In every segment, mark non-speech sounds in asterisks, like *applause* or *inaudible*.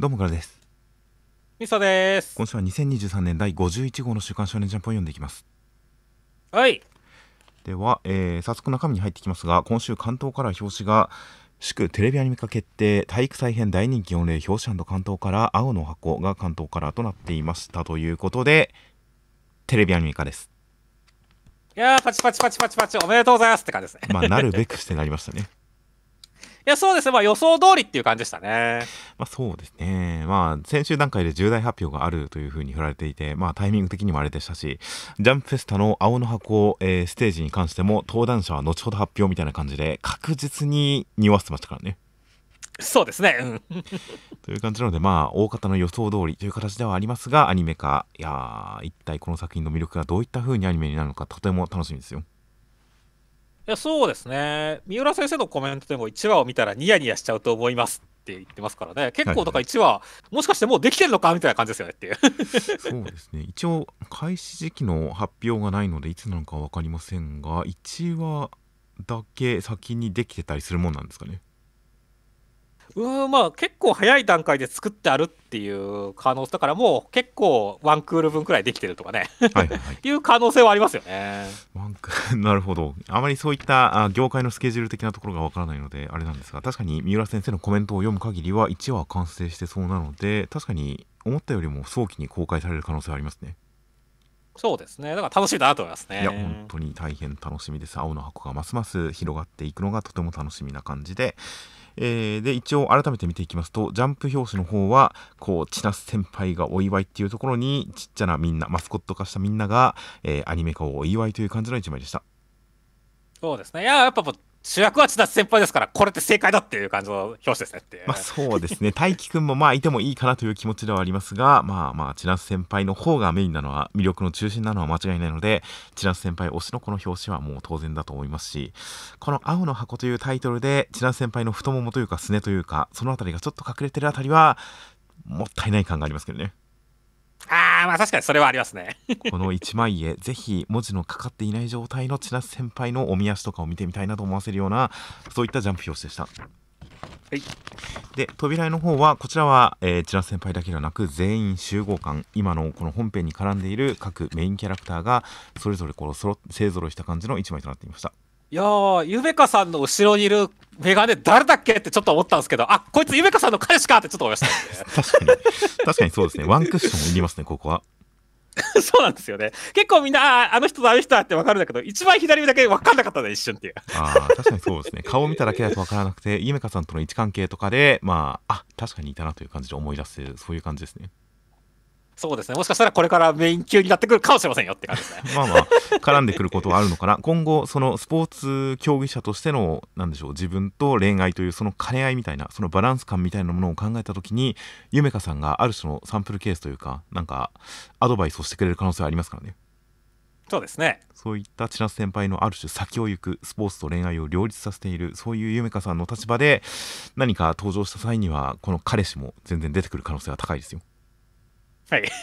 どうもからです。みそです。今週は2023年第51号の週刊少年ジャンプを読んでいきます。はい。では、えー早速中身に入っていきますが今週関東から表紙が祝テレビアニメ化決定体育祭編大人気御礼表紙関東から青の箱が関東カラーとなっていましたということでテレビアニメ化です。いやーパチパチパチパチパチおめでとうございますって感じですね。まあなるべくしてなりましたねいやそうですねまあ予想通りっていう感じでしたねまあそうですね。まあ先週段階で重大発表があるというふうに振られていて、まあタイミング的にもあれでしたし、ジャンプフェスタの青の箱、えーステージに関しても登壇者は後ほど発表みたいな感じで確実に匂わせてましたからね。そうですねうんという感じなのでまあ大方の予想通りという形ではありますがアニメ化、いやー一体この作品の魅力がどういった風にアニメになるのかとても楽しみですよ。いやそうですね三浦先生のコメントでも1話を見たらニヤニヤしちゃうと思いますって言ってますからね結構だから1話、もしかしてもうできてるのかみたいな感じですよねっていうそうですね。一応開始時期の発表がないのでいつなのか分かりませんが1話だけ先にできてたりするもんなんですかね。うーんまあ結構早い段階で作ってあるっていう可能性だからもう結構ワンクール分くらいできてるとかねはいはいはい。*laughs* いう可能性はありますよねなんかなるほど。あまりそういったあ業界のスケジュール的なところがわからないので、あれなんですが、確かに三浦先生のコメントを読む限りは1話完成してそうなので、確かに思ったよりも早期に公開される可能性はありますね。そうですねだから楽しみだなと思いますねいや、本当に大変楽しみです。青の箱がますます広がっていくのがとても楽しみな感じで、えーで、一応改めて見ていきますと、ジャンプ表紙の方は、こう、千夏先輩がお祝いっていうところに、ちっちゃなみんな、マスコット化したみんなが、えーアニメ化をお祝いという感じの一枚でした。そうですね。いや、やっぱ主役は千夏先輩ですから、これって正解だっていう感じの表紙ですねって。まあそうですね、大輝くんもまあいてもいいかなという気持ちではありますが、まあまあ、千夏先輩の方がメインなのは、魅力の中心なのは間違いないので、千夏先輩推しのこの表紙はもう当然だと思いますし、この青の箱というタイトルで、千夏先輩の太ももというかすねというか、そのあたりがちょっと隠れてるあたりは、もったいない感がありますけどね。ああ、まあ確かにそれはありますね。この一枚絵、ぜひ文字のかかっていない状態の千夏先輩のおみ足とかを見てみたいなと思わせるような、そういったジャンプ表紙でした。はい。で扉絵の方はこちらは、えー、千夏先輩だけではなく全員集合感今のこの本編に絡んでいる各メインキャラクターがそれぞれこのそろ勢ぞろいした感じの一枚となっていましたいやー、ゆめかさんの後ろにいるメガネ誰だっけってちょっと思ったんですけど、あこいつゆめかさんの彼氏かってちょっと思いました、ね。確かに確かにそうですねワンクッションいりますねここは *laughs* そうなんですよね。結構みんな、あーあの人だ、あの人だって分かるんだけど、一番左目だけ分かんなかったね、一瞬っていう。あー確かにそうですね顔を見ただけだとわからなくてゆめかさんとの位置関係とかでまああ確かにいたなという感じで思い出せるそういう感じですねそうですね。もしかしたらこれからメイン級になってくるかもしれませんよって感じですね。まあまあ絡んでくることはあるのかな *laughs* 今後そのスポーツ競技者としてのなんでしょう自分と恋愛というその兼ね合いみたいなそのバランス感みたいなものを考えた時にゆめかさんがある種のサンプルケースというかなんかアドバイスをしてくれる可能性はありますからねそうですね。そういった千夏先輩のある種先を行くスポーツと恋愛を両立させているそういうゆめかさんの立場で何か登場した際にはこの彼氏も全然出てくる可能性が高いですよはい。*laughs*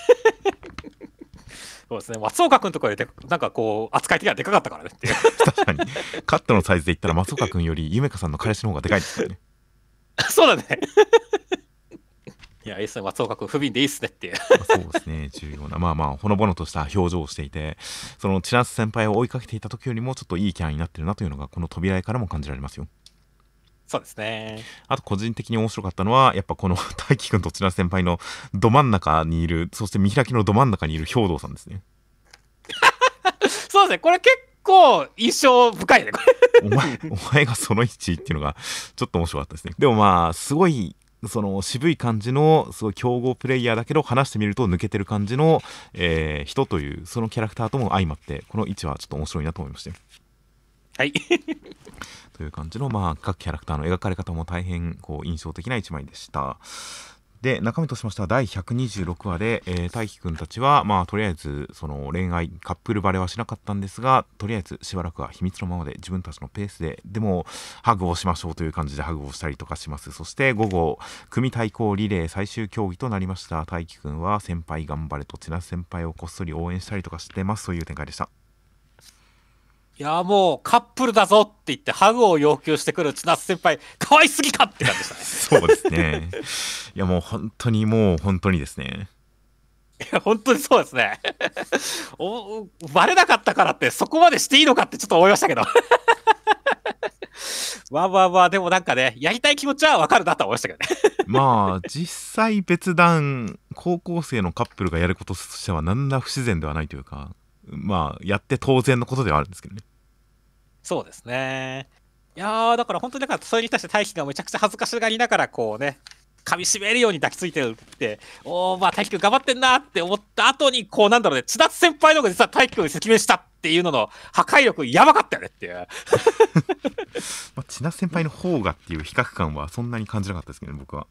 そうですね。松岡君とかよりで、なんかこう、扱い的にはでかかったからねっていう。確かにカットのサイズで言ったら松岡君よりゆめかさんの彼氏の方がでかいですからね *laughs* そうだね。いや、いいっすね。松岡君、不憫でいいっすねっていう。まあそうですね、重要な、まあまあ、ほのぼのとした表情をしていて、その千夏先輩を追いかけていた時よりも、ちょっといいキャラになってるなというのが、この扉絵からも感じられますよ。そうですね。あと、個人的に面白かったのは、やっぱこの *laughs* 大輝くんと千夏先輩のど真ん中にいる、そして見開きのど真ん中にいる兵道さんですね。*laughs* そうですね。これ結構印象深いね、これ。お前、*laughs* お前がその位置っていうのが、ちょっと面白かったですね。でもまあ、すごい、その渋い感じのすごい強豪プレイヤーだけど話してみると抜けてる感じの、えー人というそのキャラクターとも相まってこの位置はちょっと面白いなと思いましたよはい。という感じの、まあ、各キャラクターの描かれ方も大変こう印象的な一枚でした。で中身としましては第126話で、えー、大輝くんたちは、まあ、とりあえずその恋愛カップルバレはしなかったんですがとりあえずしばらくは秘密のままで自分たちのペースででもハグをしましょうという感じでハグをしたりとかします。そして午後組対抗リレー最終競技となりました。大輝くんは先輩頑張れと千夏先輩をこっそり応援したりとかしてます。という展開でした。いや、もうカップルだぞって言ってハグを要求してくる千夏先輩、可愛すぎかって感じでしたね。そうですね。いやもう本当にもう本当にですね。いや、本当にそうですね。*laughs* おバレなかったからってそこまでしていいのかってちょっと思いましたけど。わ *laughs* あわあわあ、でもなんかね、やりたい気持ちはわかるなと思いましたけどね。*laughs* まあ実際別段高校生のカップルがやることとしては何ら不自然ではないというかまあやって当然のことではあるんですけどねそうですね。いやー、だから本当にだからそれに対して大輝がめちゃくちゃ恥ずかしがりながらこうね、噛み締めるように抱きついてるって、おー、まあ大輝くん頑張ってんなって思った後に、こうなんだろうね、千夏先輩の方が実は大輝くんに赤面したっていうのの破壊力やばかったよねっていう。*laughs* まあ、千奈先輩の方がっていう比較感はそんなに感じなかったですけどね僕は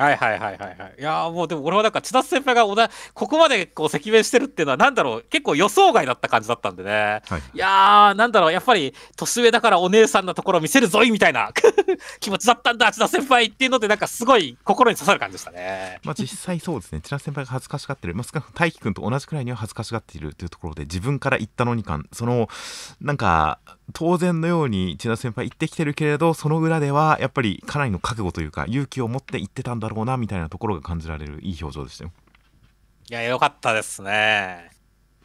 はいはいはいはいはい。いやーもうでも俺はなんか千夏先輩がおだここまでこう赤面してるっていうのはなんだろう結構予想外だった感じだったんでね。はいいやーなんだろうやっぱり年上だからお姉さんのところを見せるぞいみたいな *laughs* 気持ちだったんだ千夏先輩っていうのでなんかすごい心に刺さる感じでしたね。まあ実際そうですね千奈先輩が恥ずかしがってる、まあ、少なく大輝くんと同じくらいには恥ずかしがっているというところで自分から言ったのに感そのなんか当然のように千奈先輩言ってきてるけれどその裏ではやっぱりかなりの覚悟というか勇気を持って言ってたんだろうなみたいなところが感じられるいい表情でしたよいやよかったですね。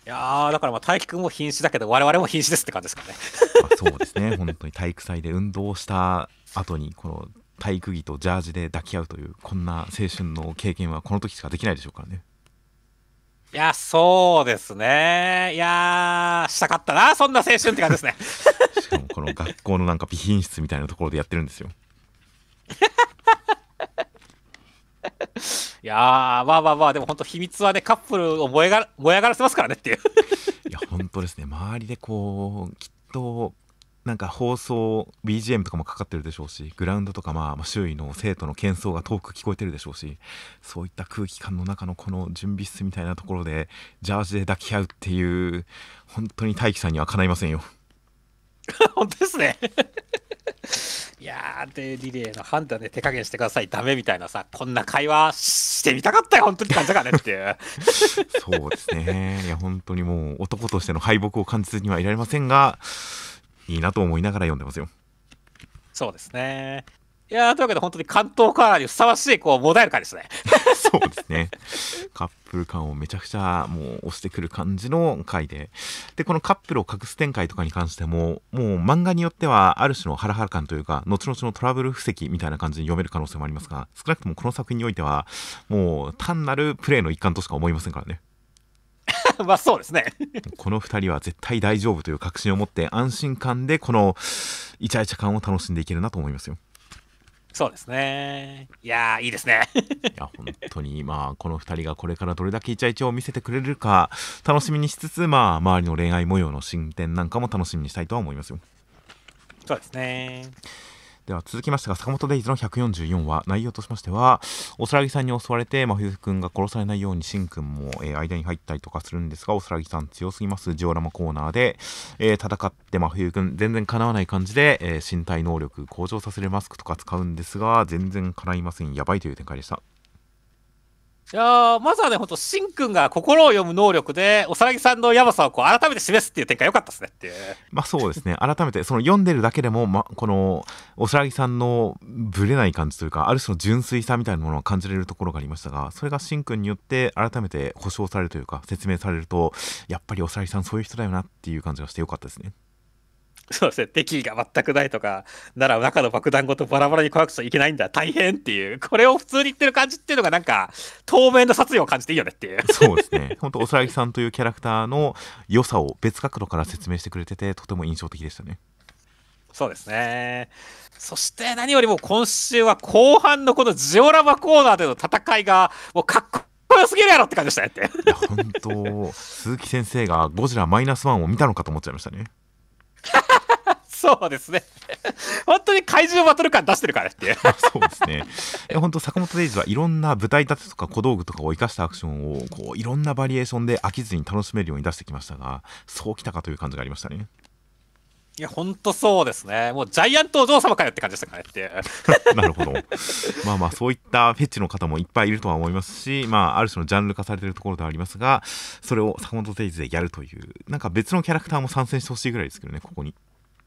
いやーだからまあ大輝くんも瀕死だけど我々も瀕死ですって感じですかね。*laughs* まあそうですね本当に体育祭で運動をした後にこの体育着とジャージで抱き合うというこんな青春の経験はこの時しかできないでしょうからねいやそうですね。いやーしたかったなそんな青春って感じですね。*laughs* しかもこの学校のなんか備品室みたいなところでやってるんですよ *laughs* いやーまあまあまあでも本当秘密はねカップルを燃えが燃え上がらせますからねっていう。いや本当ですね周りでこうきっとなんか放送 BGM とかもかかってるでしょうしグラウンドとかまあまあ周囲の生徒の喧騒が遠く聞こえてるでしょうしそういった空気感の中のこの準備室みたいなところでジャージで抱き合うっていう本当に大輝さんにはかないませんよ *laughs* 本当ですね。いやーでリレーの判断で手加減してくださいダメみたいなさこんな会話してみたかったよ本当に感じだからねっていう。*laughs* そうですねいや本当にもう男としての敗北を感じずにはいられませんがいいなと思いながら読んでますよそうですね。いやーというわけで本当に関東カラーにふさわしいこうモダイル会ですね。*laughs* そうですね。カップル感をめちゃくちゃもう押してくる感じの回で。で、このカップルを隠す展開とかに関しても、もう漫画によってはある種のハラハラ感というか、後々のトラブル布石みたいな感じに読める可能性もありますが、少なくともこの作品においては、もう単なるプレイの一環としか思いませんからね。*laughs* まあそうですね。*laughs* この2人は絶対大丈夫という確信を持って安心感でこのイチャイチャ感を楽しんでいけるなと思いますよ。そうですね。いやーいいですね。いや本当にまあこの2人がこれからどれだけイチャイチャを見せてくれるか楽しみにしつつまあ周りの恋愛模様の進展なんかも楽しみにしたいとは思いますよそうですね。では続きましてが坂本デイズの144話。内容としましてはおそらぎさんに襲われて真冬くんが殺されないようにしんくんも、えー間に入ったりとかするんですがおそらぎさん強すぎます。ジオラマコーナーで、えー戦って真冬くん全然かなわない感じで、えー身体能力向上させるマスクとか使うんですが全然叶いません。やばいという展開でした。いやまずはね、ほんと、しんくんが心を読む能力で、おさらぎさんのやばさをこう改めて示すっていう展開良かったですねっていう。まあそうですね改めてその読んでるだけでも、ま、このおさらぎさんのぶれない感じというかある種の純粋さみたいなものを感じれるところがありましたがそれがしんくんによって改めて保証されるというか説明されるとやっぱりおさらぎさんそういう人だよなっていう感じがしてよかったですねそうですね、敵意が全くないとか、なら中の爆弾ごとバラバラに壊すといけないんだ、大変っていう、これを普通に言ってる感じっていうのがなんか、透明の殺意を感じていいよねっていう。そうですね本当おさらぎさんというキャラクターの良さを別角度から説明してくれててとても印象的でしたねそうですね。そして何よりも今週は後半のこのジオラマコーナーでの戦いが、もうかっこよすぎるやろって感じでしたねって。いや本当鈴木先生がゴジラマイナスワンを見たのかと思っちゃいましたねそうですね。*laughs* 本当に怪獣バトル感出してるからっていう。*laughs* そうですね。え本当坂本デイズはいろんな舞台立てとか小道具とかを生かしたアクションをこういろんなバリエーションで飽きずに楽しめるように出してきましたがそうきたかという感じがありましたね。いや、ほんとそうですね。もうジャイアントお嬢様かよって感じでしたからねって。*laughs* なるほど。まあまあ、そういったフェチの方もいっぱいいるとは思いますし、まあ、ある種のジャンル化されているところではありますが、それを坂本デイズでやるという、なんか別のキャラクターも参戦してほしいぐらいですけどね、ここに。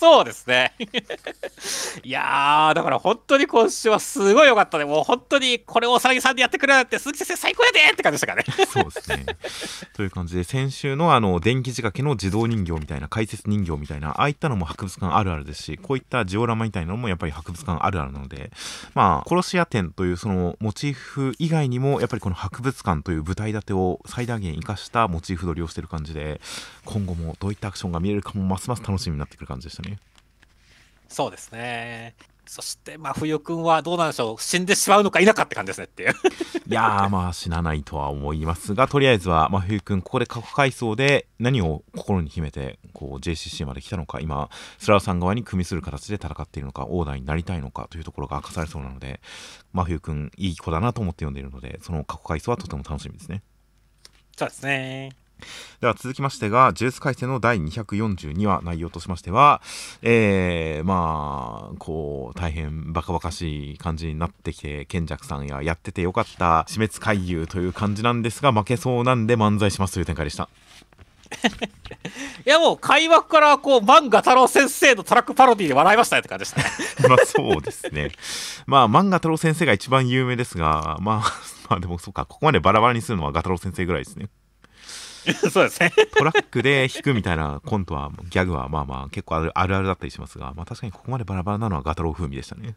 そうですね。いやー、だから本当に今週はすごい良かったね。もう本当にこれをさぎさんでやってくれるって鈴木先生最高やでって感じでしたかね。そうですね。という感じで、先週のあの、電気仕掛けの自動人形みたいな、解説人形みたいな、ああいったのも博物館あるあるですし、こういったジオラマみたいなのもやっぱり博物館あるあるなので、まあ、殺し屋展というそのモチーフ以外にも、やっぱりこの博物館という舞台立てを最大限活かしたモチーフ撮りをしてる感じで、今後もどういったアクションが見れるかもますます楽しみになってくる感じでしたね。そうですね。そして、まあ、冬くんはどうなんでしょう。死んでしまうのか否かって感じですねっていう。*laughs* いやー、まあ死なないとは思いますが、とりあえずは、まあ、冬くん、ここで過去回想で何を心に秘めて、こう、JCC まで来たのか、今、スラーさん側に組みする形で戦っているのか、オーダーになりたいのかというところが明かされそうなので、まあ、冬くん、いい子だなと思って読んでいるので、その過去回想はとても楽しみですね。そうですね。では続きましてが、ジュース回戦の第242話内容としましては、えー、まあ、こう、大変バカバカしい感じになってきて、賢者さんややっててよかった死滅回遊という感じなんですが、負けそうなんで漫才しますという展開でした。*laughs* いやもう開幕からこう、漫画太郎先生のトラックパロディで笑いましたねって感じでしたね。*laughs* まあそうですね。まあ漫画太郎先生が一番有名ですが、まあ、まあでもそうか、ここまでバラバラにするのはガ太郎先生ぐらいですね。*laughs* そうですね。トラックで弾くみたいなコントは、ギャグはまあまあ結構あるあるあるだったりしますが、まあ確かにここまでバラバラなのはガ太郎風味でしたね。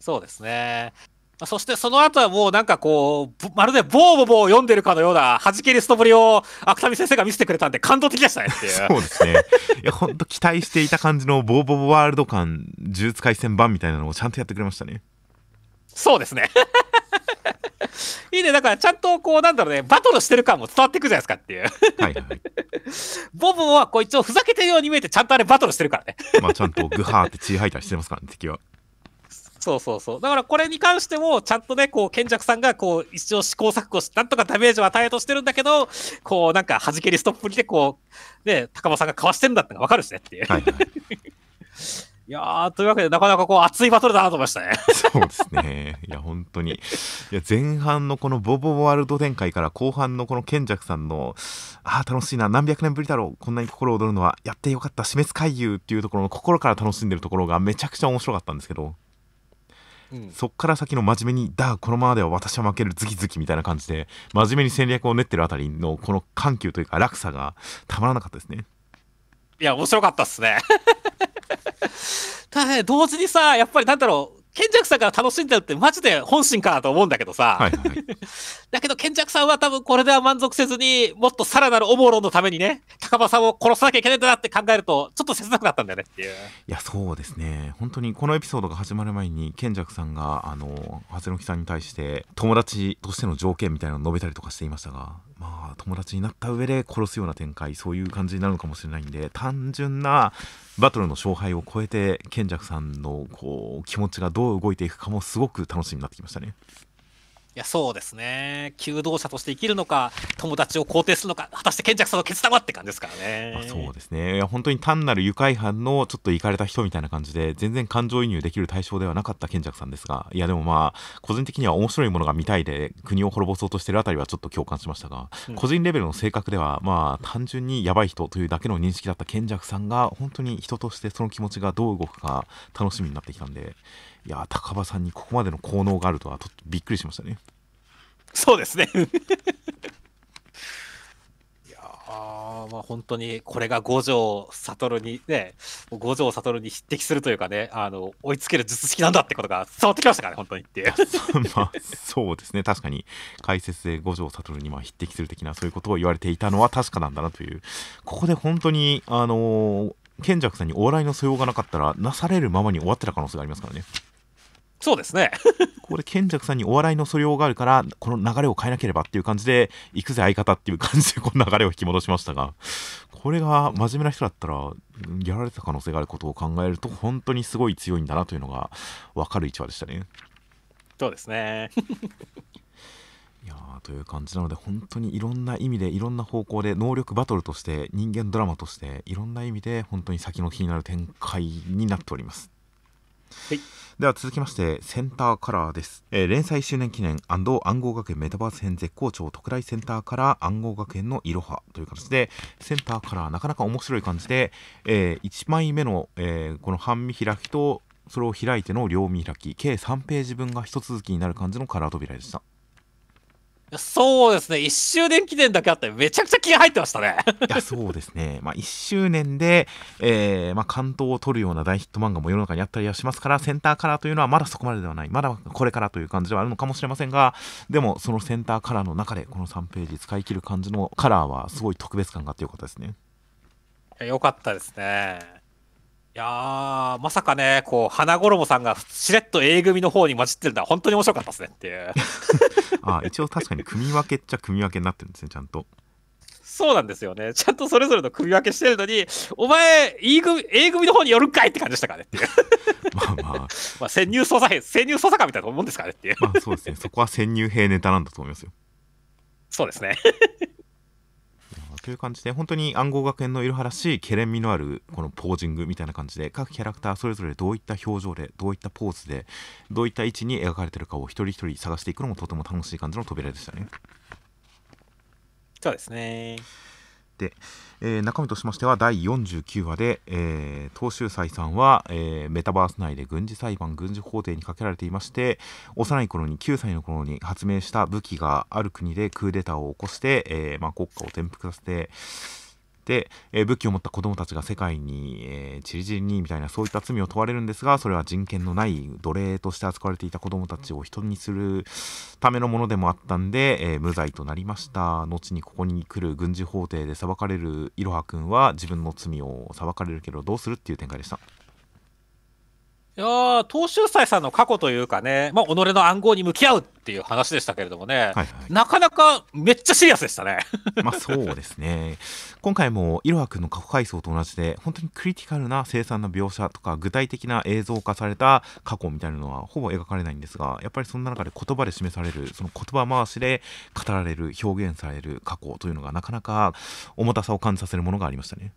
そうですね。まあそしてその後はもうなんかこう、ぶまるでボーボボー読んでるかのような弾けリストぶりを芥見先生が見せてくれたんで感動的でしたねっていう。そうですね。いや、ほんと期待していた感じのボーボボワールド感、呪術廻戦版みたいなのをちゃんとやってくれましたね。そうですね。*laughs* いいね。だからちゃんとこうなんだろうね、バトルしてる感も伝わってくるじゃないですかっていう。はいはい。*laughs* ボブはこう一応ふざけてるように見えてちゃんとあれバトルしてるからね。*laughs* まあちゃんとグハーって血吐いたりしてますからね、敵は。そうそうそう。だからこれに関しても、ちゃんとね、こう、賢者さんが、こう、一応試行錯誤し、なんとかダメージを与えようとしてるんだけど、こう、なんか、弾けリストップにで、こう、ね、高間さんがかわしてるんだってのがわかるしねっていう。はいはい。いやー、というわけで、なかなかこう、熱いバトルだなと思いましたね。そうですね。いや、本当に。いや、前半のこのボボボワールド展開から後半のこの賢者さんの、ああ、楽しいな、何百年ぶりだろう、こんなに心躍るのは、やってよかった、死滅回遊っていうところの心から楽しんでるところがめちゃくちゃ面白かったんですけど、うん、そっから先の真面目に、だ、このままでは私は負ける、ズキズキみたいな感じで、真面目に戦略を練ってるあたりの、この緩急というか落差がたまらなかったですね。いや、面白かったっすね。ただね、同時にさ、やっぱりなんだろう、賢者さんが楽しんでるってマジで本心かなと思うんだけどさ、はいはい。*laughs* だけど賢者さんは多分これでは満足せずにもっとさらなるオモロンのためにね、高間さんを殺さなきゃいけないんだなって考えると、ちょっと切なくなったんだよねっていう。いや、そうですね。本当にこのエピソードが始まる前に、賢者さんが、あの、長谷木さんに対して、友達としての条件みたいなのを述べたりとかしていましたが、まあ、友達になった上で殺すような展開、そういう感じになるのかもしれないんで、単純なバトルの勝敗を超えて、賢者さんの、こう、気持ちがどう動いていくかもすごく楽しみになってきましたね。いや、そうですね。求道者として生きるのか、友達を肯定するのか、果たして賢者さんの決断はって感じですからね。まあ、そうですね。いや、本当に単なる愉快犯のちょっと行かれた人みたいな感じで、全然感情移入できる対象ではなかった賢者さんですが、いや、でもまあ、個人的には面白いものが見たいで、国を滅ぼそうとしてるあたりはちょっと共感しましたが、うん個人レベルの性格では、まあ、単純にやばい人というだけの認識だった賢者さんが、本当に人としてその気持ちがどう動くか楽しみになってきたんで、いや、高場さんにここまでの効能があるとは、とびっくりしましたね。そうですね。*laughs* いやーまあ本当にこれが五条悟にね、五条悟に匹敵するというかね、あの追いつける術式なんだってことが伝わってきましたからね、本当にっていう。*laughs* まあ、そうですね。確かに、解説で五条悟にまあ匹敵する的な、そういうことを言われていたのは確かなんだなという。ここで本当に、あのー賢者さんにお笑いの素養がなかったら、なされるままに終わってた可能性がありますからね。そうですね。*laughs* ここで賢者さんにお笑いの素養があるから、この流れを変えなければっていう感じで、行くぜ相方っていう感じでこの流れを引き戻しましたが、これが真面目な人だったら、うんやられた可能性があることを考えると、本当にすごい強いんだなというのが分かる一話でしたね。そうですね。い *laughs* いやーという感じなので本当にいろんな意味でいろんな方向で能力バトルとして人間ドラマとしていろんな意味で本当に先の気になる展開になっております。はいでは続きましてセンターカラーです、えー連載周年記念暗号学園メタバース編絶好調特大センターカラー暗号学園のいろはという形でセンターカラーなかなか面白い感じで、え1枚目の、えーこの半身開きとそれを開いての両見開き計3ページ分が一続きになる感じのカラー扉でした。そうですね、1周年記念だけあって、めちゃくちゃ気が入ってましたね。いやそうですね、まあ、1周年で、えーまあ、関東を取るような大ヒット漫画も世の中にあったりはしますからセンターカラーというのはまだそこまでではないまだこれからという感じではあるのかもしれませんがでもそのセンターカラーの中でこの3ページ使い切る感じのカラーはすごい特別感があってよかったですねよかったですね。いやー、まさかね、こう、花衣さんがしれっと A 組の方に混じってるのは本当に面白かったですねっていう。*laughs* あ一応確かに組み分けっちゃ組み分けになってるんですねちゃんとそうなんですよね。ちゃんとそれぞれの組み分けしてるのに、お前、E 組、A 組の方に寄るんかいって感じでしたからねっていう。*laughs* まあまあ *laughs* まあ、潜入捜査兵、潜入捜査官みたいなもんですからねっていう。まあそうですねそこは潜入兵ネタなんだと思いますよそうですね。という感じで本当に暗号学園のいろはらしいけれん味のあるこのポージングみたいな感じで各キャラクターそれぞれどういった表情でどういったポーズでどういった位置に描かれてるかを一人一人探していくのもとても楽しい感じの扉でしたね。そうですね。えー中身としましては第49話で、えー、東秀斎さんは、えーメタバース内で軍事裁判軍事法廷にかけられていまして幼い頃に9歳の頃に発明した武器がある国でクーデターを起こして、えまあ、国家を転覆させて、えー武器を持った子供たちが世界に、えー、チリチリにみたいなそういった罪を問われるんですがそれは人権のない奴隷として扱われていた子供たちを人にするためのものでもあったんで、えー無罪となりました。後にここに来る軍事法廷で裁かれるいろは君は自分の罪を裁かれるけどどうするっていう展開でした。いやー、東秀斎さんの過去というかね、まあ、己の暗号に向き合うっていう話でしたけれどもね、はいはい。なかなかめっちゃシリアスでしたね。*laughs* まあそうですね。今回もいろはくんの過去回想と同じで本当にクリティカルな凄惨な描写とか具体的な映像化された過去みたいなのはほぼ描かれないんですがやっぱりそんな中で言葉で示されるその言葉回しで語られる表現される過去というのがなかなか重たさを感じさせるものがありましたね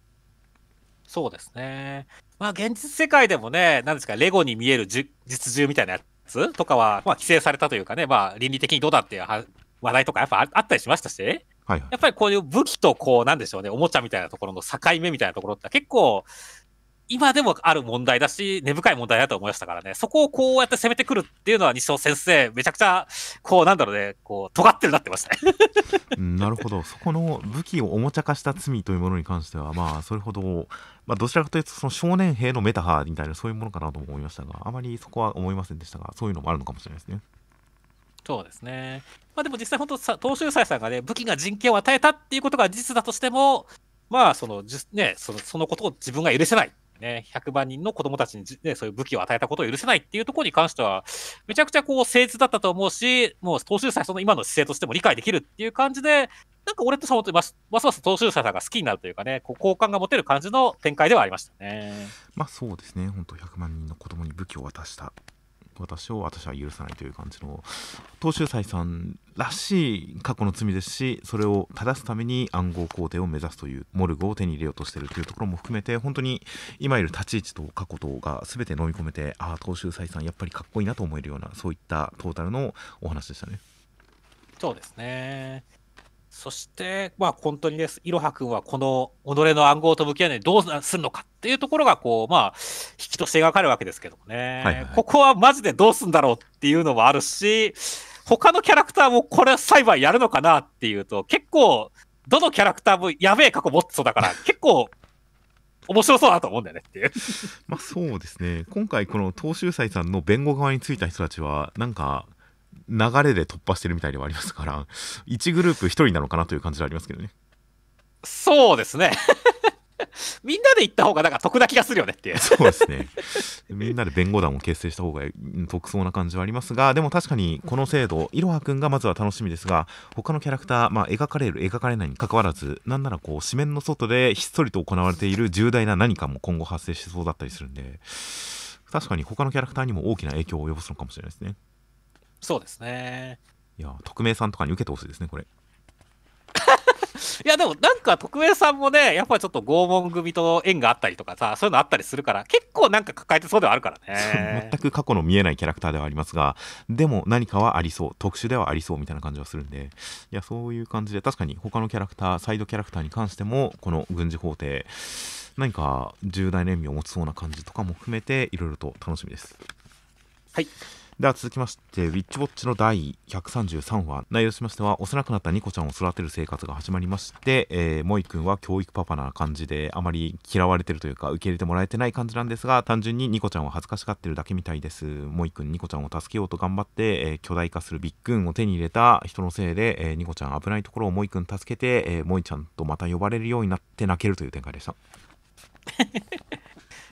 そうですね。まあ、現実世界でもね、なんですか、レゴに見える実銃みたいなやつとかは、まあ、規制されたというかね、まあ、倫理的にどうだっていうは話題とかやっぱああったりしましたし、はいはいやっぱりこういう武器とこう、なんでしょうね、おもちゃみたいなところの境目みたいなところって結構、今でもある問題だし、根深い問題だと思いましたからね、そこをこうやって攻めてくるっていうのは西尾先生、めちゃくちゃ、こう、なんだろうね、こう、尖ってるなってましたね。*laughs* うんなるほどそこの武器をおもちゃ化した罪というものに関してはまあそれほど、まあ、どちらかというとその少年兵のメタハみたいなそういうものかなとも思いましたがあまりそこは思いませんでしたがそういうのもあるのかもしれないですねそうですね。まあでも実際本当さ、東秀斎さんがね、武器が人権を与えたっていうことが事実だとしても、まあその、じね、そのそのことを自分が許せない。ね、100万人の子供たちに、ね、そういう武器を与えたことを許せないっていうところに関しては、めちゃくちゃこう誠実だったと思うし、もう東秀斎その今の姿勢としても理解できるっていう感じで、なんか俺とそうますますます東秀斎さんが好きになるというかね、こう好感が持てる感じの展開ではありましたね。まあそうですね本当100万人の子供に武器を渡した私を私は許さないという感じの東秀斎さんらしい過去の罪ですしそれを正すために暗号皇帝を目指すというモルグを手に入れようとしているというところも含めて本当に今いる立ち位置と過去とが全て飲み込めてああ東秀斎さんやっぱりかっこいいなと思えるようなそういったトータルのお話でしたね。そうですね。そして、まあ本当にね、いろはくんはこの己の暗号と向き合うのにどうするのかっていうところが、こう、まあ、引きとして描かれるわけですけどもね。はいはいここはマジでどうすんだろうっていうのもあるし、他のキャラクターもこれ裁判やるのかなっていうと、結構、どのキャラクターもやべえ過去持ってそうだから、*laughs* 結構、面白そうだと思うんだよねっていう。*laughs* まあそうですね今回この東秀斎さんの弁護側についた人たちはなんか流れで突破してるみたいではありますから1グループ1人なのかなという感じではありますけどねそうですね。*laughs* みんなで行った方がなんか得な気がするよねっていう。そうですねみんなで弁護団を結成した方がうん得そうな感じはありますがでも確かにこの制度いろはくんがまずは楽しみですが他のキャラクター、まあ、描かれる描かれないに関わらずなんならこう紙面の外でひっそりと行われている重大な何かも今後発生しそうだったりするんで確かに他のキャラクターにも大きな影響を及ぼすのかもしれないですねそうですね。いいや匿名さんとかに受けてほしいですねこれいやでもなんか徳江さんもねやっぱりちょっと拷問組と縁があったりとかさそういうのあったりするから結構なんか抱えてそうではあるからね。全く過去の見えないキャラクターではありますがでも何かはありそう特殊ではありそうみたいな感じはするんで。いやそういう感じで確かに他のキャラクターサイドキャラクターに関してもこの軍事法廷何か重大な意味を持ちそうな感じとかも含めていろいろと楽しみです。はいでは続きまして、ウィッチウォッチの第133話、内容しましては、幼くなったニコちゃんを育てる生活が始まりまして、えー、モイ君は教育パパな感じで、あまり嫌われてるというか、受け入れてもらえてない感じなんですが、単純にニコちゃんは恥ずかしがってるだけみたいです。モイ君、ニコちゃんを助けようと頑張って、えー巨大化するビッグーンを手に入れた人のせいで、えーニコちゃん危ないところをモイ君助けて、えーモイちゃんとまた呼ばれるようになって泣けるという展開でした。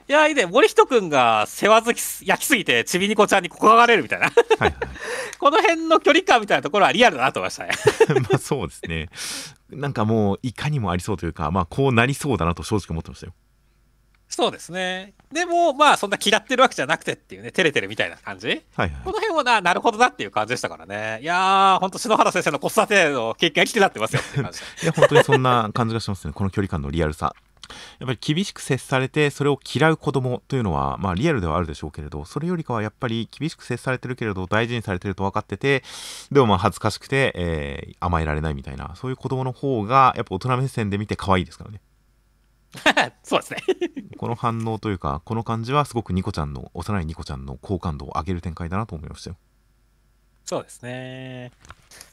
いやいいね森人君が世話好きす焼きすぎてちびにこちゃんにここがれるみたいなはいはい。*laughs* この辺の距離感みたいなところはリアルだなと思いましたね *laughs* まあそうですね。なんかもう、いかにもありそうというか、まあこうなりそうだなと正直思ってましたよ。そうですねでもまあそんな嫌ってるわけじゃなくてっていうね照れてるみたいな感じはいはいこ。の辺はななるほどなっていう感じでしたからねいやーほんと篠原先生の子育ての経験が生きてなってますよって感じで *laughs* いや、本当にそんな感じがしますね。この距離感のリアルさ。やっぱり厳しく接されて、それを嫌う子供というのは、まあリアルではあるでしょうけれど、それよりかはやっぱり厳しく接されてるけれど、大事にされてると分かってて、でもまあ恥ずかしくて、えー甘えられないみたいな、そういう子供の方が、やっぱ大人目線で見て可愛いですからね。*laughs* そうですねこの反応というか、この感じはすごくニコちゃんの、幼いニコちゃんの好感度を上げる展開だなと思いましたよ。そうですね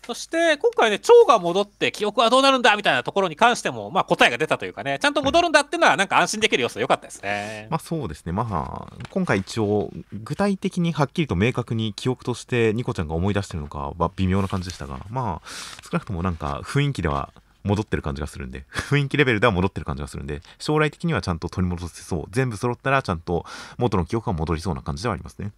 そして今回ね蝶が戻って記憶はどうなるんだみたいなところに関してもまあ答えが出たというかねちゃんと戻るんだっていうのはなんか安心できる要素で良かったですね、まあそうですね。まあ、今回一応、具体的にはっきりと明確に記憶としてニコちゃんが思い出してるのかは微妙な感じでしたが、まあ、少なくともなんか雰囲気では戻ってる感じがするんで、雰囲気レベルでは戻ってる感じがするんで、将来的にはちゃんと取り戻せそう。全部揃ったらちゃんと元の記憶が戻りそうな感じではありますね。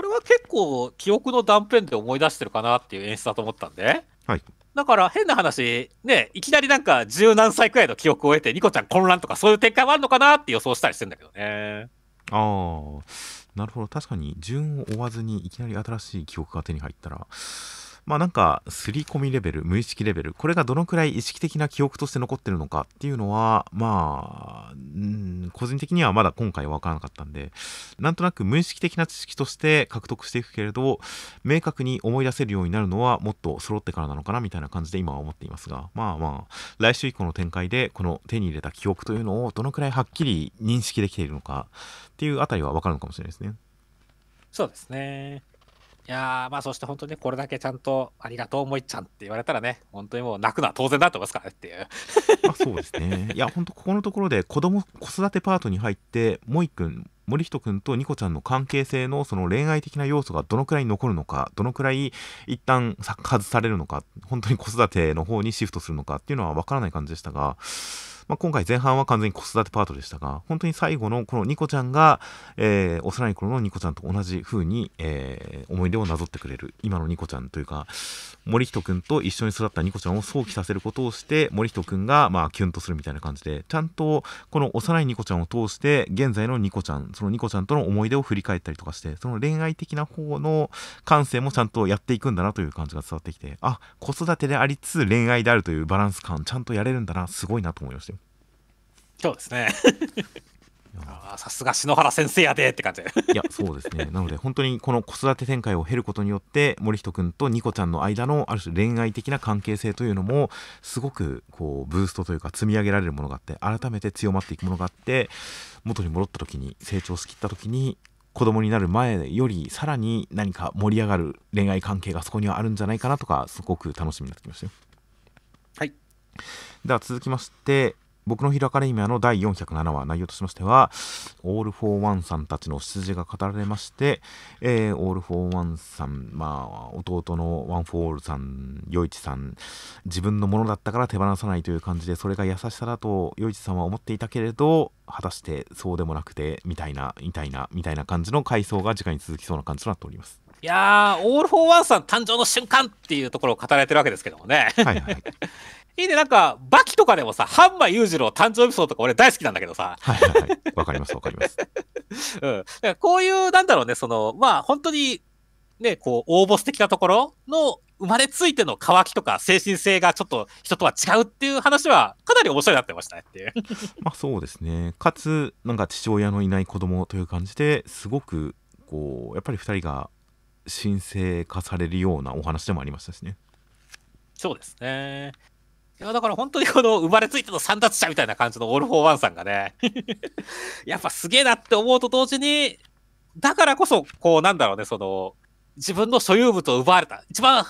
これは結構記憶の断片で思い出してるかなっていう演出だと思ったんではい。だから変な話ねいきなりなんか十何歳くらいの記憶を得てニコちゃん混乱とかそういう展開もあるのかなって予想したりしてんだけどねああ、なるほど。確かに、順を追わずにいきなり新しい記憶が手に入ったら、まあなんか、刷り込みレベル、無意識レベル、これがどのくらい意識的な記憶として残ってるのかっていうのは、まあ、うん、個人的にはまだ今回わからなかったんで、なんとなく無意識的な知識として獲得していくけれど、明確に思い出せるようになるのはもっと揃ってからなのかなみたいな感じで今は思っていますが、まあまあ、来週以降の展開で、この手に入れた記憶というのをどのくらいはっきり認識できているのかっていうあたりはわかるのかもしれないですね。そうですねやまあそして本当にこれだけちゃんとありがとうもいちゃんって言われたらね本当にもう泣くのは当然だと思いますからねっていう *laughs* まあそうですね。いや、ほんとここのところで子供、子育てパートに入って、モイ君、森人君とニコちゃんの関係性のその恋愛的な要素がどのくらい残るのか、どのくらい一旦外されるのか、本当に子育ての方にシフトするのかっていうのはわからない感じでしたが、まあ、今回前半は完全に子育てパートでしたが、本当に最後のこのニコちゃんが、えー幼い頃のニコちゃんと同じ風に、えー思い出をなぞってくれる、今のニコちゃんというか、森人くんと一緒に育ったニコちゃんを想起させることをして森人くんがまあキュンとするみたいな感じでちゃんとこの幼いニコちゃんを通して現在のニコちゃんそのニコちゃんとの思い出を振り返ったりとかしてその恋愛的な方の感性もちゃんとやっていくんだなという感じが伝わってきてあ子育てでありつつ恋愛であるというバランス感ちゃんとやれるんだなすごいなと思いましたよ。そうですねさすが篠原先生やでって感じでいや、そうですね。なので、本当にこの子育て展開を経ることによって、森人くんとニコちゃんの間のある種恋愛的な関係性というのも、すごくこう、ブーストというか積み上げられるものがあって、改めて強まっていくものがあって、元に戻った時に、成長しきった時に、子供になる前よりさらに何か盛り上がる恋愛関係がそこにはあるんじゃないかなとか、すごく楽しみになってきましたよ。はいでは続きまして、僕のヒロアカデミアの第407話、内容としましては、オール・フォー・ワンさんたちの出自が語られまして、えーオール・フォー・ワンさん、まあ、弟のワン・フォー・オールさん、ヨイチさん、自分のものだったから手放さないという感じで、それが優しさだと、ヨイチさんは思っていたけれど、果たしてそうでもなくて、みたいな、みたいな、みたいな感じの回想が次回に続きそうな感じとなっております。いやーオール・フォー・ワンさん誕生の瞬間っていうところを語られてるわけですけどもねはいはい。*laughs* いいねなんかバキとかでもさ半馬裕次郎誕生エピソードとか俺大好きなんだけどさはいはいはい。わかりますわかります。*laughs* うん、だからこういう、なんだろうね、その、まあ、本当に、ね、こう、応募的なところの生まれついての渇きとか精神性がちょっと人とは違うっていう話はかなり面白いなってましたねっていう。*laughs* まあそうですね。かつ、なんか父親のいない子供という感じですごく、こう、やっぱり2人が神聖化されるようなお話でもありましたしね。そうですね。いや、だから本当にこの生まれついての簒奪者みたいな感じのオール・フォー・ワンさんがね、*laughs* やっぱすげえなって思うと同時に、だからこそ、こうなんだろうね、その、自分の所有物を奪われた。一番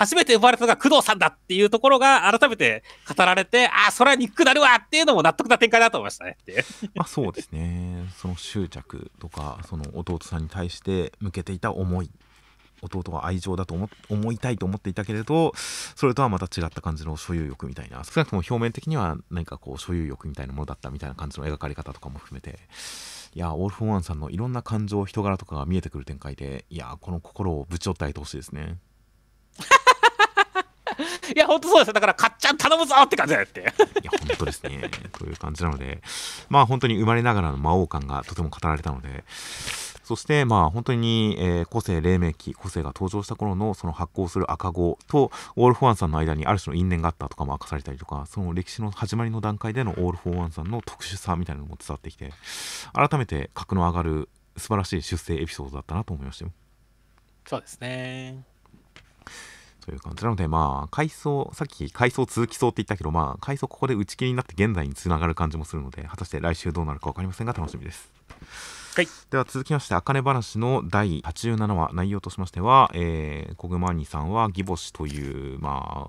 初めて奪われたのが工藤さんだっていうところが改めて語られて、ああ、それは憎くなるわっていうのも納得な展開だと思いましたねっていう。*laughs* まあそうですね。その執着とか、その弟さんに対して向けていた思い。弟は愛情だと思思いたいと思っていたけれどそれとはまた違った感じの所有欲みたいな少なくとも表面的には何かこう所有欲みたいなものだったみたいな感じの描かれ方とかも含めていやオールフォンワンさんのいろんな感情人柄とかが見えてくる展開でいやこの心をぶち折ってあげてほしいですねいや、本当そうですよ。だから、かっちゃん頼むぞって感じだよって。いや、本当ですね。という感じなので、まあ本当に生まれながらの魔王感がとても語られたので、そしてまあ本当に、えー、個性黎明期個性が登場した頃のその発行する赤子とオール・フォー・ワンさんの間にある種の因縁があったとかも明かされたりとかその歴史の始まりの段階でのオール・フォー・ワンさんの特殊さみたいなのも伝わってきて改めて格の上がる素晴らしい出生エピソードだったなと思いましたよ。そうですね。という感じなので、まあ、回想、さっき回想続きそうって言ったけど、まあ、回想ここで打ち切りになって現在につながる感じもするので、果たして来週どうなるか分かりませんが楽しみです。はい、では続きまして、あかね話の第87話、内容としましては、えー、小熊兄さんは義母子という、ま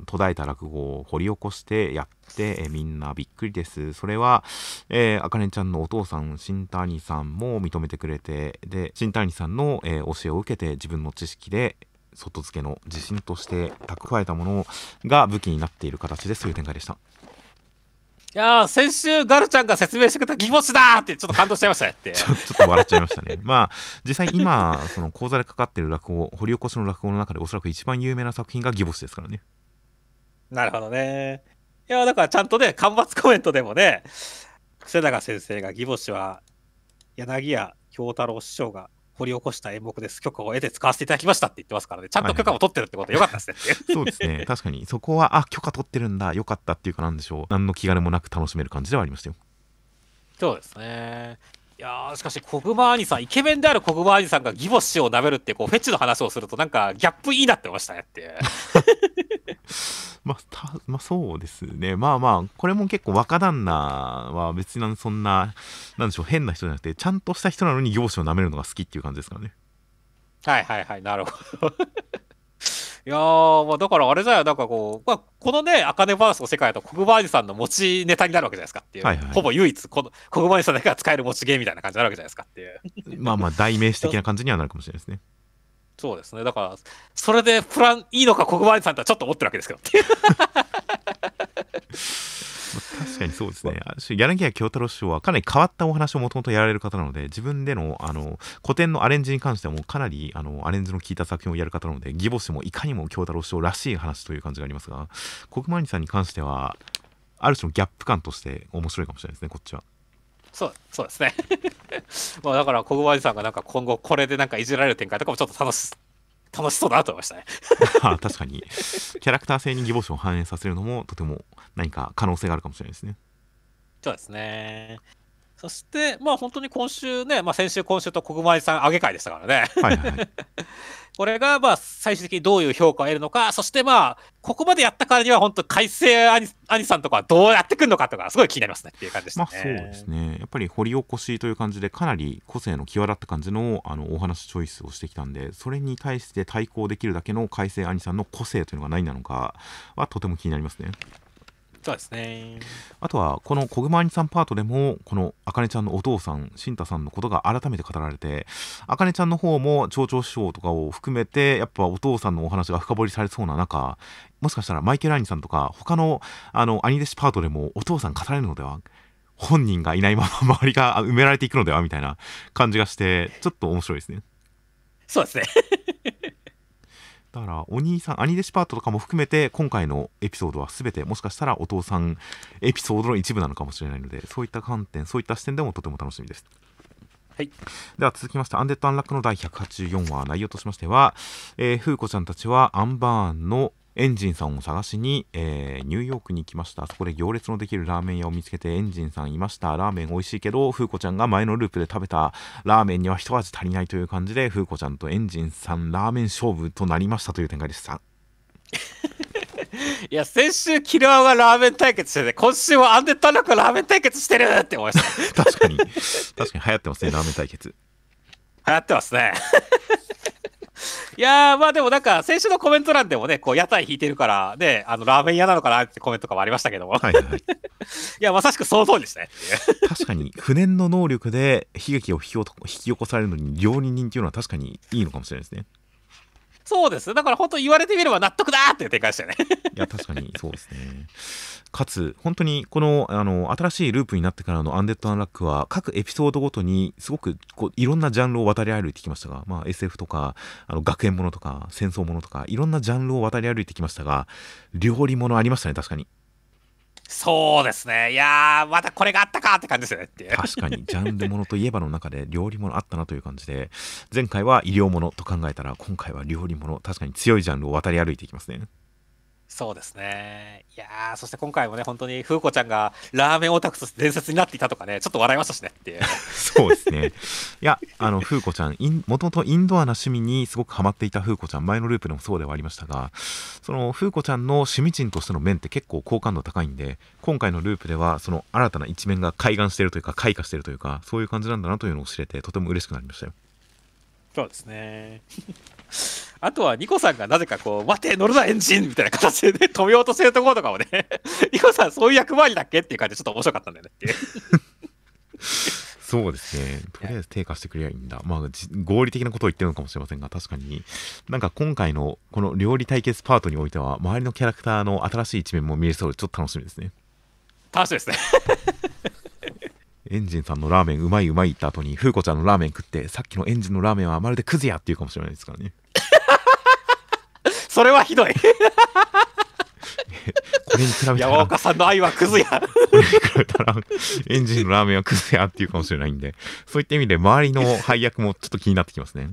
あ、途絶えた落語を掘り起こしてやって、えー、みんなびっくりです。それは、え、あかねちゃんのお父さん、新谷さんも認めてくれて、で、新谷さんの、えー、教えを受けて自分の知識で、外付けの自信として蓄えたものが武器になっている形でそういう展開でした。いや先週ガルちゃんが説明してくれた疑問詞だってちょっと感動しちゃいましたねって。ちょ *laughs* っと笑っちゃいましたね。まあ実際今その講座でかかってる落語掘り起こしの落語の中でおそらく一番有名な作品が義母詞ですからね。なるほどね。いやだからちゃんとね間伐コメントでもね瀬永先生が義母詞は柳家京太郎師匠が掘り起こした演目です。許可を得て使わせていただきましたって言ってますからね。ちゃんと許可を取ってるってことはよかったですね *laughs* そうですね。確かに。そこは、あ、許可取ってるんだ。よかったっていうかなんでしょう。何の気兼ねもなく楽しめる感じではありましたよ。そうですね。いやしかし、小熊兄さん、イケメンである小熊兄さんが義母師を舐めるってこうフェチの話をすると、なんかギャップいいなって思いましたねって。*laughs* まあ、まあ、そうですね。まあまあ、これも結構若旦那は別にそんな、なんでしょう、変な人じゃなくて、ちゃんとした人なのに業種を舐めるのが好きっていう感じですからね。はいはいはい、なるほど。いやー、まあ、だからあれじゃよ、なんかこう、まあ、このね、アカネバースの世界だと、国馬兄さんの持ちネタになるわけじゃないですかっていう、はいはい、ほぼ唯一この、国馬兄さんだけが使える持ちゲーみたいな感じになるわけじゃないですかっていう。まあまあ、代名詞的な感じにはなるかもしれないですね。そうですね。だから、それでプランいいのか、国馬さんとはちょっと思ってるわけですけど。確かにそうですね。柳家京太郎師匠はかなり変わったお話をもともとやられる方なので、自分でのあの古典のアレンジに関してはもかなりあのアレンジの効いた作品をやる方なので、義母師もいかにも京太郎師匠らしい話という感じがありますが、国馬さんに関しては、ある種のギャップ感として面白いかもしれないですね、こっちは。そうそうですね *laughs* まあだから小熊さんがなんか今後これでなんかいじられる展開とかもちょっと楽し楽しそうだなと思いましたね。*laughs* 確かに。キャラクター性に義母子を反映させるのもとても何か可能性があるかもしれないですね。そうですねそして、まあ本当に今週ね、まあ先週、今週と国前さん上げ会でしたからね。はいはい、*laughs* これが、まあ最終的にどういう評価を得るのか、そしてまあ、ここまでやったからには本当改正兄兄さんとかどうやってくるのかとか、すごい気になりますねっていう感じでしたね。まあそうですね。やっぱり掘り起こしという感じで、かなり個性の際立った感じのあのお話チョイスをしてきたんで、それに対して対抗できるだけの改正兄さんの個性というのが何なのかはとても気になりますね。そうですね。あとはこの小熊兄さんパートでもこのあかねちゃんのお父さん慎太さんのことが改めて語られてあかねちゃんの方も町長師匠とかを含めてやっぱお父さんのお話が深掘りされそうな中もしかしたらマイケル・アニさんとか他のあの兄弟子パートでもお父さん語られるのでは本人がいないまま周りが埋められていくのではみたいな感じがしてちょっと面白いですね。そうですねだからお兄さん兄弟子パートとかも含めて今回のエピソードは全てもしかしたらお父さんエピソードの一部なのかもしれないのでそういった観点そういった視点でもとても楽しみです。はい。では続きましてアンデッド・アンラックの第184話内容としましては、えー、風子ちゃんたちはアンバーンのエンジンさんを探しに、えーニューヨークに行きました。そこで行列のできるラーメン屋を見つけてエンジンさんいました。ラーメン美味しいけど風子ちゃんが前のループで食べた。ラーメンには一味足りないという感じで風子ちゃんとエンジンさんラーメン勝負となりましたという展開でした。*laughs* いや、先週、キラーがラーメン対決してて、今週はアンデッドアンラックがラーメン対決してるって思いました。確かに。確かに流行ってますねラーメン対決。流行ってますね。いやー、まあでもなんか、先週のコメント欄でもね、こう、屋台引いてるから、ね、あの、ラーメン屋なのかなってコメントとかもありましたけども。いはいはいは *laughs* いや、まさしくその通りですね。確かに不燃の能力で悲劇を引き起こされるのに料理人っていうのは確かにいいのかもしれないですねそうです。だから本当言われてみれば納得だーっていう展開でしたよね。いや確かにそうですねかつ本当にこのあの新しいループになってからのアンデッド・アンラックは各エピソードごとにすごくこういろんなジャンルを渡り歩いてきましたが、まあ、SF とかあの学園ものとか戦争ものとかいろんなジャンルを渡り歩いてきましたが料理ものありましたね確かにそうですね。いやー、またこれがあったかって感じですよねっていう。確かにジャンルものといえばの中で料理ものあったなという感じで前回は医療ものと考えたら今回は料理もの確かに強いジャンルを渡り歩いていきますねそうですね。いやー、そして今回もね、本当に、風子ちゃんがラーメンオタクとして伝説になっていたとかね、ちょっと笑いましたしねっていう。そうですね。いや、あの、風子ちゃん、もともとインドアな趣味にすごくハマっていた風子ちゃん、前のループでもそうではありましたが、その風子ちゃんの趣味人としての面って結構好感度高いんで、今回のループでは、その新たな一面が開眼しているというか、開花しているというか、そういう感じなんだなというのを知れて、とても嬉しくなりましたよ。そうですね。あとは、ニコさんがなぜかこう、待て、乗るな、エンジンみたいな形でね、止めようとしてるところとかもね、*laughs* ニコさん、そういう役回りだっけっていう感じで、ちょっと面白かったんだよねって。そうですね。とりあえず低下してくればいいんだ。まあ、じ合理的なことを言ってるのかもしれませんが、確かに、なんか今回のこの料理対決パートにおいては、周りのキャラクターの新しい一面も見えそうで、ちょっと楽しみですね。楽しみですね。エンジンさんのラーメンうまいうまいって後に、フーコちゃんのラーメン食って、さっきのエンジンのラーメンはまるでクズやっていうかもしれないですからね。それはひどい。これに比べた山ら、岡さんの愛はクズや。これに比べたら、エンジンのラーメンはクズやっていうかもしれないんで、そういった意味で周りの配役もちょっと気になってきますね。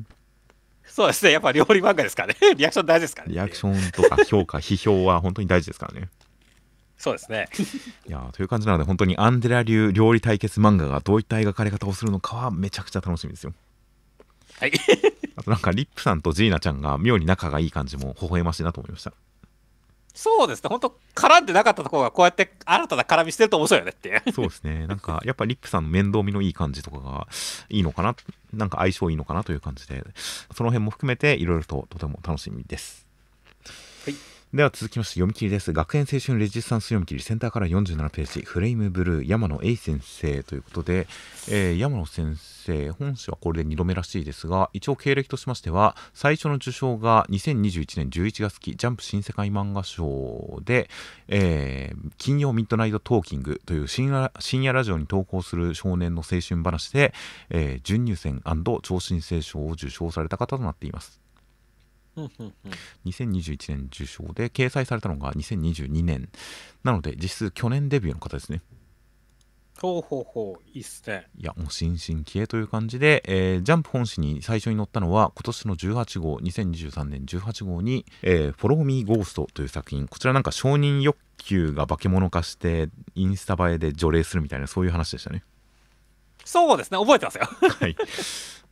そうですね。やっぱ料理漫画ですからね。*laughs* リアクション大事ですからね。リアクションとか評価、批評は本当に大事ですからね。そうですね。*laughs* いやーという感じなので、本当にアンデラ流料理対決漫画がどういった描かれ方をするのかはめちゃくちゃ楽しみですよ。はい。*laughs* あとなんか、リップさんとジーナちゃんが妙に仲がいい感じも微笑ましいなと思いました。そうですね。本当絡んでなかったところがこうやって新たな絡みしてると面白いよねっていう。そうですね。なんか、やっぱリップさんの面倒見のいい感じとかがいいのかな、なんか相性いいのかなという感じで、その辺も含めていろいろととても楽しみです。では続きまして読み切りです。学園青春レジスタンス読み切りセンターから47ページ、フレームブルー山野 A 先生ということで、えー山野先生、本誌はこれで2度目らしいですが、一応経歴としましては、最初の受賞が2021年11月期ジャンプ新世界漫画賞で、えー金曜ミッドナイトトーキングという深夜深夜ラジオに投稿する少年の青春話で、えー準入選超新星賞を受賞された方となっています。うんうんうん2021年受賞で掲載されたのが2022年なので実質去年デビューの方ですねほうほうほう。いいっすね。いやもう新進気鋭という感じで、えージャンプ本誌に最初に載ったのは今年の18号2023年18号に「えー、フォローミーゴーストという作品こちらなんか承認欲求が化け物化してインスタ映えで除霊するみたいなそういう話でしたねそうですね。覚えてますよ。はい。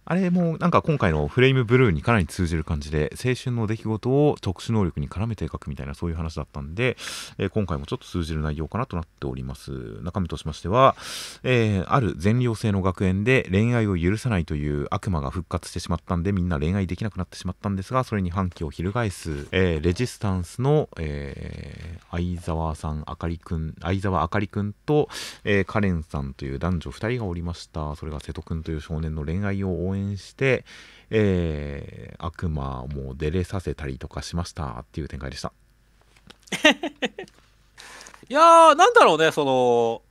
あれもなんか今回のフレームブルーにかなり通じる感じで青春の出来事を特殊能力に絡めて描くみたいなそういう話だったんで、えー今回もちょっと通じる内容かなとなっております。中身としましては、えーある全寮制の学園で恋愛を許さないという悪魔が復活してしまったんでみんな恋愛できなくなってしまったんですがそれに反旗を翻す、えーレジスタンスの、え相沢さんあかりくん相沢あかりくんと、えカレンさんという男女2人がおりました。それが瀬戸くんという少年の恋愛を応援して、えー悪魔も出れさせたりとかしましたっていう展開でした。*laughs* いやー、なんだろうね、その、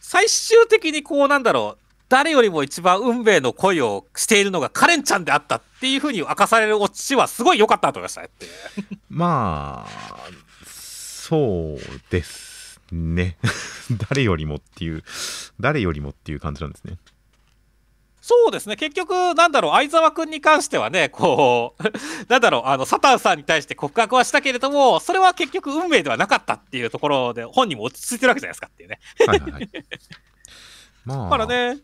最終的にこう、なんだろう、誰よりも一番運命の恋をしているのがカレンちゃんであったっていうふうに明かされるオチはすごい良かったと思いましたね。*laughs* まあそうですね。*laughs* 誰よりもっていう誰よりもっていう感じなんですねそうですね、結局、なんだろう、相沢君に関してはね、こう、*laughs* なんだろう、あの、サタンさんに対して告白はしたけれども、それは結局運命ではなかったっていうところで、本人も落ち着いてるわけじゃないですかっていうね。はいはいはい。*laughs* まあ、だからね、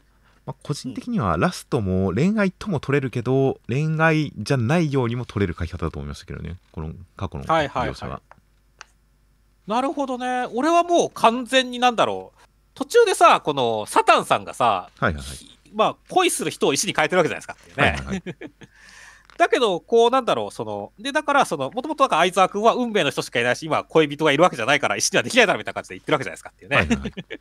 まあ個人的にはラストも恋愛とも取れるけど、恋愛じゃないようにも取れる書き方だと思いましたけどね、この過去のはいはいはい描写は。なるほどね、俺はもう完全になんだろう、途中でさ、このサタンさんがさ、はいはいはい。まあ、恋する人を石に変えてるわけじゃないですかね。はいはいはい *laughs* だけど、こうなんだろう、その、で、だから、その、もともと相沢君は運命の人しかいないし、今、恋人がいるわけじゃないから、石にはできないだろみたいな感じで言ってるわけじゃないですかっていうね。はいはいはい *laughs*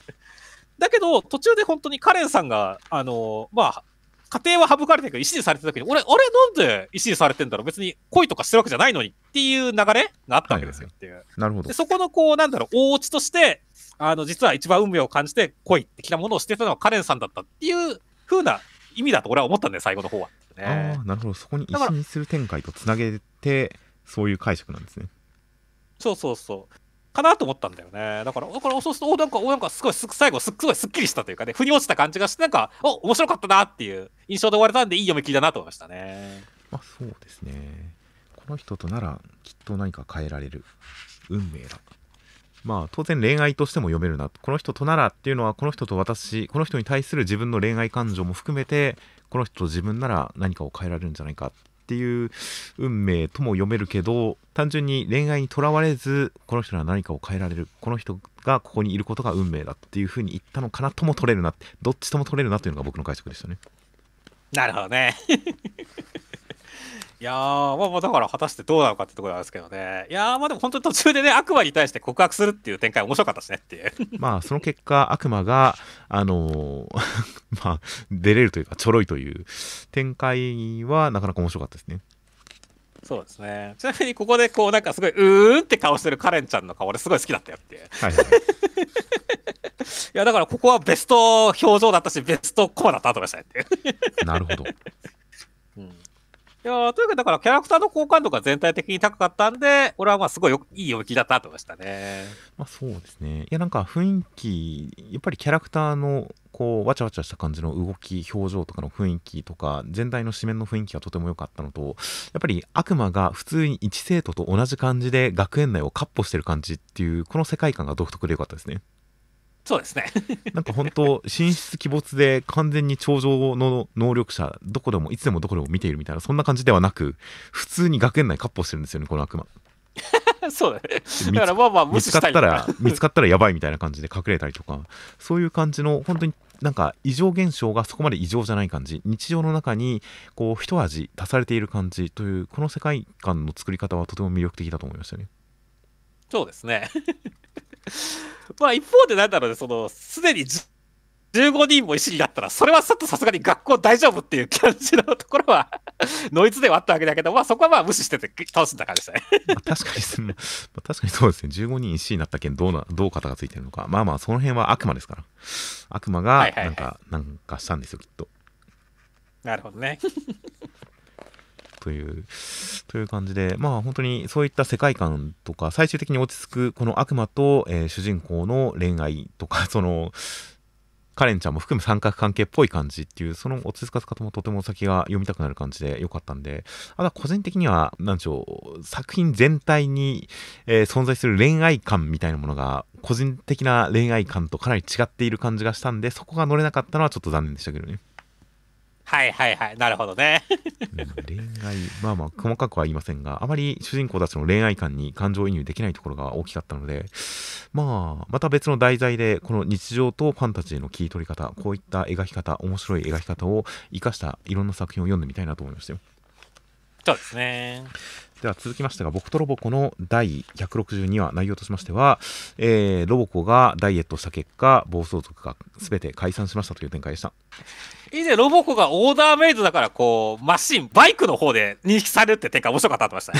だけど、途中で本当にカレンさんが、あの、まあ、家庭は省かれてるけど、石にされてた時に、俺、あれ、なんで石にされてんだろう？別に恋とかしてるわけじゃないのにっていう流れがあったわけですよっていう。なるほどで、。そこの、こう、なんだろう、大落ちとして、あの、実は一番運命を感じて恋ってきたものをしてたのはカレンさんだったっていう風な意味だと俺は思ったんだよ、最後の方は。ねああ、なるほど。そこにだから石にする展開とつなげて、そういう解釈なんですね。そうそうそう。かなと思ったんだよね。だから、だからそうすると、おなんか、おなんかすごいす、最後す、すごいすっきりしたというかね、腑に落ちた感じがして、なんか、お面白かったなっていう印象で終われたんで、いい読み切りだなと思いましたね。まあそうですね。この人とならきっと何か変えられる。運命だ。まあ当然恋愛としても読めるな。この人とならっていうのはこの人と私、この人に対する自分の恋愛感情も含めて、この人と自分なら何かを変えられるんじゃないかっていう運命とも読めるけど、単純に恋愛にとらわれず、この人なら何かを変えられる。この人がここにいることが運命だっていうふうに言ったのかなとも取れるな。どっちとも取れるなというのが僕の解釈でしたね。なるほどね。いやー、まあまあ、だから果たしてどうなのかってところなんですけどね。いやー、まあでも本当に途中でね、悪魔に対して告白するっていう展開面白かったしねっていう。*laughs* まあその結果悪魔があのー *laughs* まあ出れるというかちょろいという展開はなかなか面白かったですね。そうですね。ちなみにここでこうなんかすごい、うーんって顔してるカレンちゃんの顔俺すごい好きだったよっていう。いはいはい、*laughs* や、だからここはベスト表情だったし、ベストコマだったと思いましたねっていう。なるほど。いやというか、だからキャラクターの好感度が全体的に高かったんで、俺はまあすごいよいい読みだったと思いましたね。まあそうですね。いやなんか雰囲気やっぱりキャラクターのこうわちゃわちゃした感じの動き表情とかの雰囲気とか全体の紙面の雰囲気がとても良かったのとやっぱり悪魔が普通に一生徒と同じ感じで学園内をカッ歩してる感じっていうこの世界観が独特で良かったですね。そうですね。*laughs* なんか本当、神出鬼没で完全に頂上の能力者、どこでもいつでもどこでも見ているみたいな、そんな感じではなく、普通に学園内カッ歩してるんですよね、この悪魔。*laughs* そうだね。見だからまあまあ無見つかったら、見つかったらやばいみたいな感じで隠れたりとか、そういう感じの、本当になんか異常現象がそこまで異常じゃない感じ、日常の中にこう一味足されている感じという、この世界観の作り方はとても魅力的だと思いましたね。そうですね。*laughs* まあ一方でなんだろうね、その、すでにじ15人も石になったら、それはちょっとさすがに学校大丈夫っていう感じのところは、*laughs* ノイズではあったわけだけど、まあそこはまあ無視してて倒すんだ感じでしたね。まあ確かにその、*laughs* まあ確かにそうですね、15人 C になった件どうな、どう肩がついてるのか、まあまあ、その辺は悪魔ですから、悪魔がはいはいはいなんか、なんかしたんですよ、きっと。なるほどね。という、という感じで、まあ本当にそういった世界観とか、最終的に落ち着くこの悪魔と、えー主人公の恋愛とか、*laughs* その、カレンちゃんも含む三角関係っぽい感じっていう、その落ち着かせ方もとても先が読みたくなる感じで良かったんで、あとは個人的には、なんでしょう、作品全体に、えー存在する恋愛感みたいなものが、個人的な恋愛感とかなり違っている感じがしたんで、そこが乗れなかったのはちょっと残念でしたけどね。はいはいはい。なるほどね。うん恋愛、まあまあ、細かくは言いませんが、あまり主人公たちの恋愛観に感情移入できないところが大きかったので、まあ、また別の題材で、この日常とファンタジーの切り取り方、こういった描き方、面白い描き方を生かしたいろんな作品を読んでみたいなと思いましたよ。そうですね。では続きましてが、僕とロボコの第162話、内容としましては、えーロボコがダイエットした結果、暴走族が全て解散しましたという展開でした。以前ロボコがオーダーメイドだから、こう、マシン、バイクの方で認識されるって展開面白かったと思いましたね。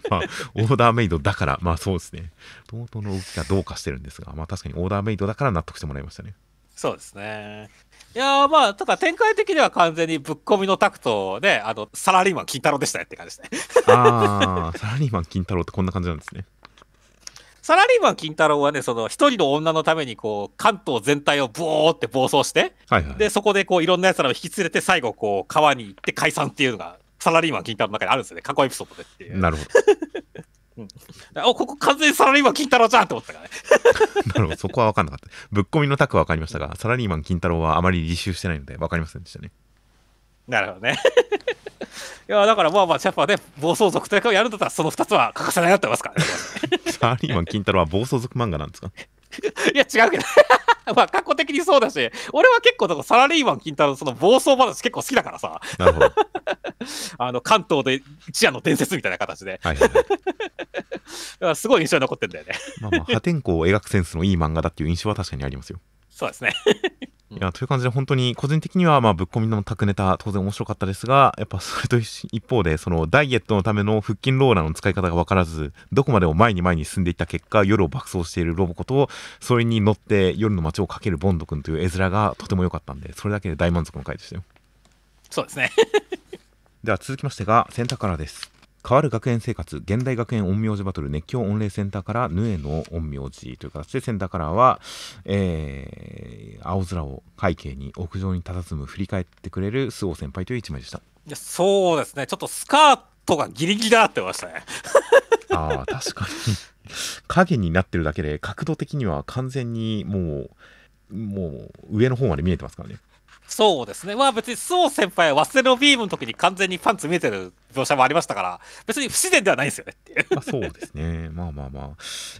*laughs* まあ、オーダーメイドだから、まあそうですね。弟の動きがどうかしてるんですが、まあ確かにオーダーメイドだから納得してもらいましたね。そうですね。いやーまあ、ただ展開的には完全にぶっ込みのタクトで、あの、サラリーマン金太郎でしたねって感じですね。あー、サラリーマン金太郎ってこんな感じなんですね。サラリーマン金太郎はね、その一人の女のためにこう、関東全体をボーって暴走して、はいはい。で、そこでこう、いろんな奴らを引き連れて、最後こう、川に行って解散っていうのが、サラリーマン金太郎の中にあるんですよね。過去エピソードでっていう。なるほお、ここ完全にサラリーマン金太郎じゃんって思ったからね。ど。*laughs* なるほど。そこは分かんなかった。ぶっ込みのタクは分かりましたが、サラリーマン金太郎はあまり履修してないので分かりませんでしたね。なるほどね。*laughs* いや、だからまあまあ、やっぱね、暴走族というかをやるんだったら、その2つは欠かせないなってますからね。*laughs* サラリーマン金太郎は暴走族漫画なんですか？*laughs* いや、違うけど。*laughs* まあ、過去的にそうだし、俺は結構、サラリーマン金太郎のその暴走話結構好きだからさ、なるほど。*laughs* あの、関東で一夜の伝説みたいな形で、はいはいはい。すごい印象に残ってんだよね。まあまあ、破天荒を描くセンスのいい漫画だっていう印象は確かにありますよ。そうですね。いやという感じで本当に個人的にはまあぶっ込みのタクネタ当然面白かったですがやっぱそれと一方でそのダイエットのための腹筋ローラーの使い方が分からずどこまでも前に前に進んでいった結果夜を爆走しているロボコとそれに乗って夜の街を駆けるボンド君という絵面がとても良かったんでそれだけで大満足の回でしたよ。そうですね。*laughs* では続きましてがセンターカラーです変わる学園生活現代学園陰陽師バトル熱狂御礼センターからヌエの陰陽師という形でセンターカラーは、えー青空を背景に屋上に佇む振り返ってくれる周防先輩という一枚でしたいやそうですね。ちょっとスカートがギリギリだってましたね。ああ確かに影になってるだけで角度的には完全にもうもう上の方まで見えてますからねそうですね。まあ別に、周防先輩は忘れのビームの時に完全にパンツ見えてる描写もありましたから、別に不自然ではないんですよねっていう。まあそうですね *laughs* まあまあまあ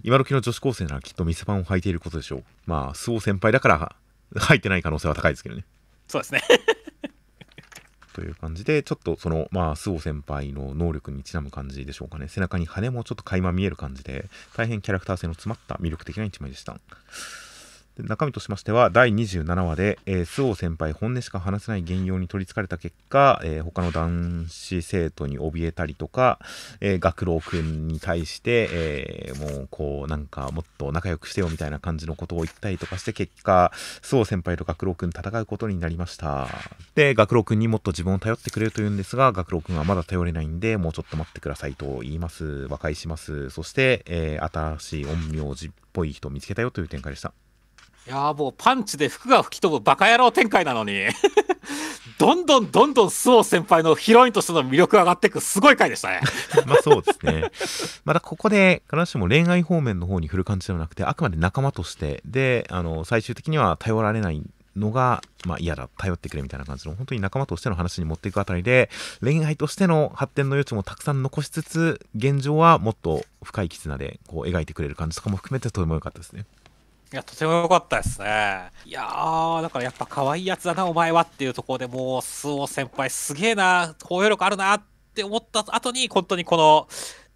今時の女子高生ならきっと店パンを履いていることでしょうまあ周防先輩だから履いてない可能性は高いですけどねそうですね。*laughs* という感じでちょっとそのまあ周防先輩の能力にちなむ感じでしょうかね背中に羽もちょっと垣間見える感じで大変キャラクター性の詰まった魅力的な一枚でしたで中身としましては第27話で、えー、周防先輩本音しか話せない原用に取りつかれた結果、えー他の男子生徒に怯えたりとか、えー学郎くんに対して、えーもうこうなんかもっと仲良くしてよみたいな感じのことを言ったりとかして結果周防先輩と学郎くん戦うことになりました。で学郎くんにもっと自分を頼ってくれるというんですが学郎くんはまだ頼れないんでもうちょっと待ってくださいと言います。和解します。そして、えー新しい陰陽師っぽい人を見つけたよという展開でした。いやもうパンチで服が吹き飛ぶバカ野郎展開なのに、*laughs* どんどんどんどん周防先輩のヒロインとしての魅力が上がっていくすごい回でしたね。*laughs* まあそうですね。まだここで必ずしも恋愛方面の方に振る感じではなくて、あくまで仲間として、で、あの、最終的には頼られないのが、まあ嫌だ、頼ってくれみたいな感じの、本当に仲間としての話に持っていくあたりで、恋愛としての発展の余地もたくさん残しつつ、現状はもっと深い絆でこう描いてくれる感じとかも含めてとても良かったですね。いや、とても良かったですね。いやー、だからやっぱ可愛いやつだな、お前はっていうところでもう、周防先輩すげえな、包容力あるなって思った後に、本当にこの、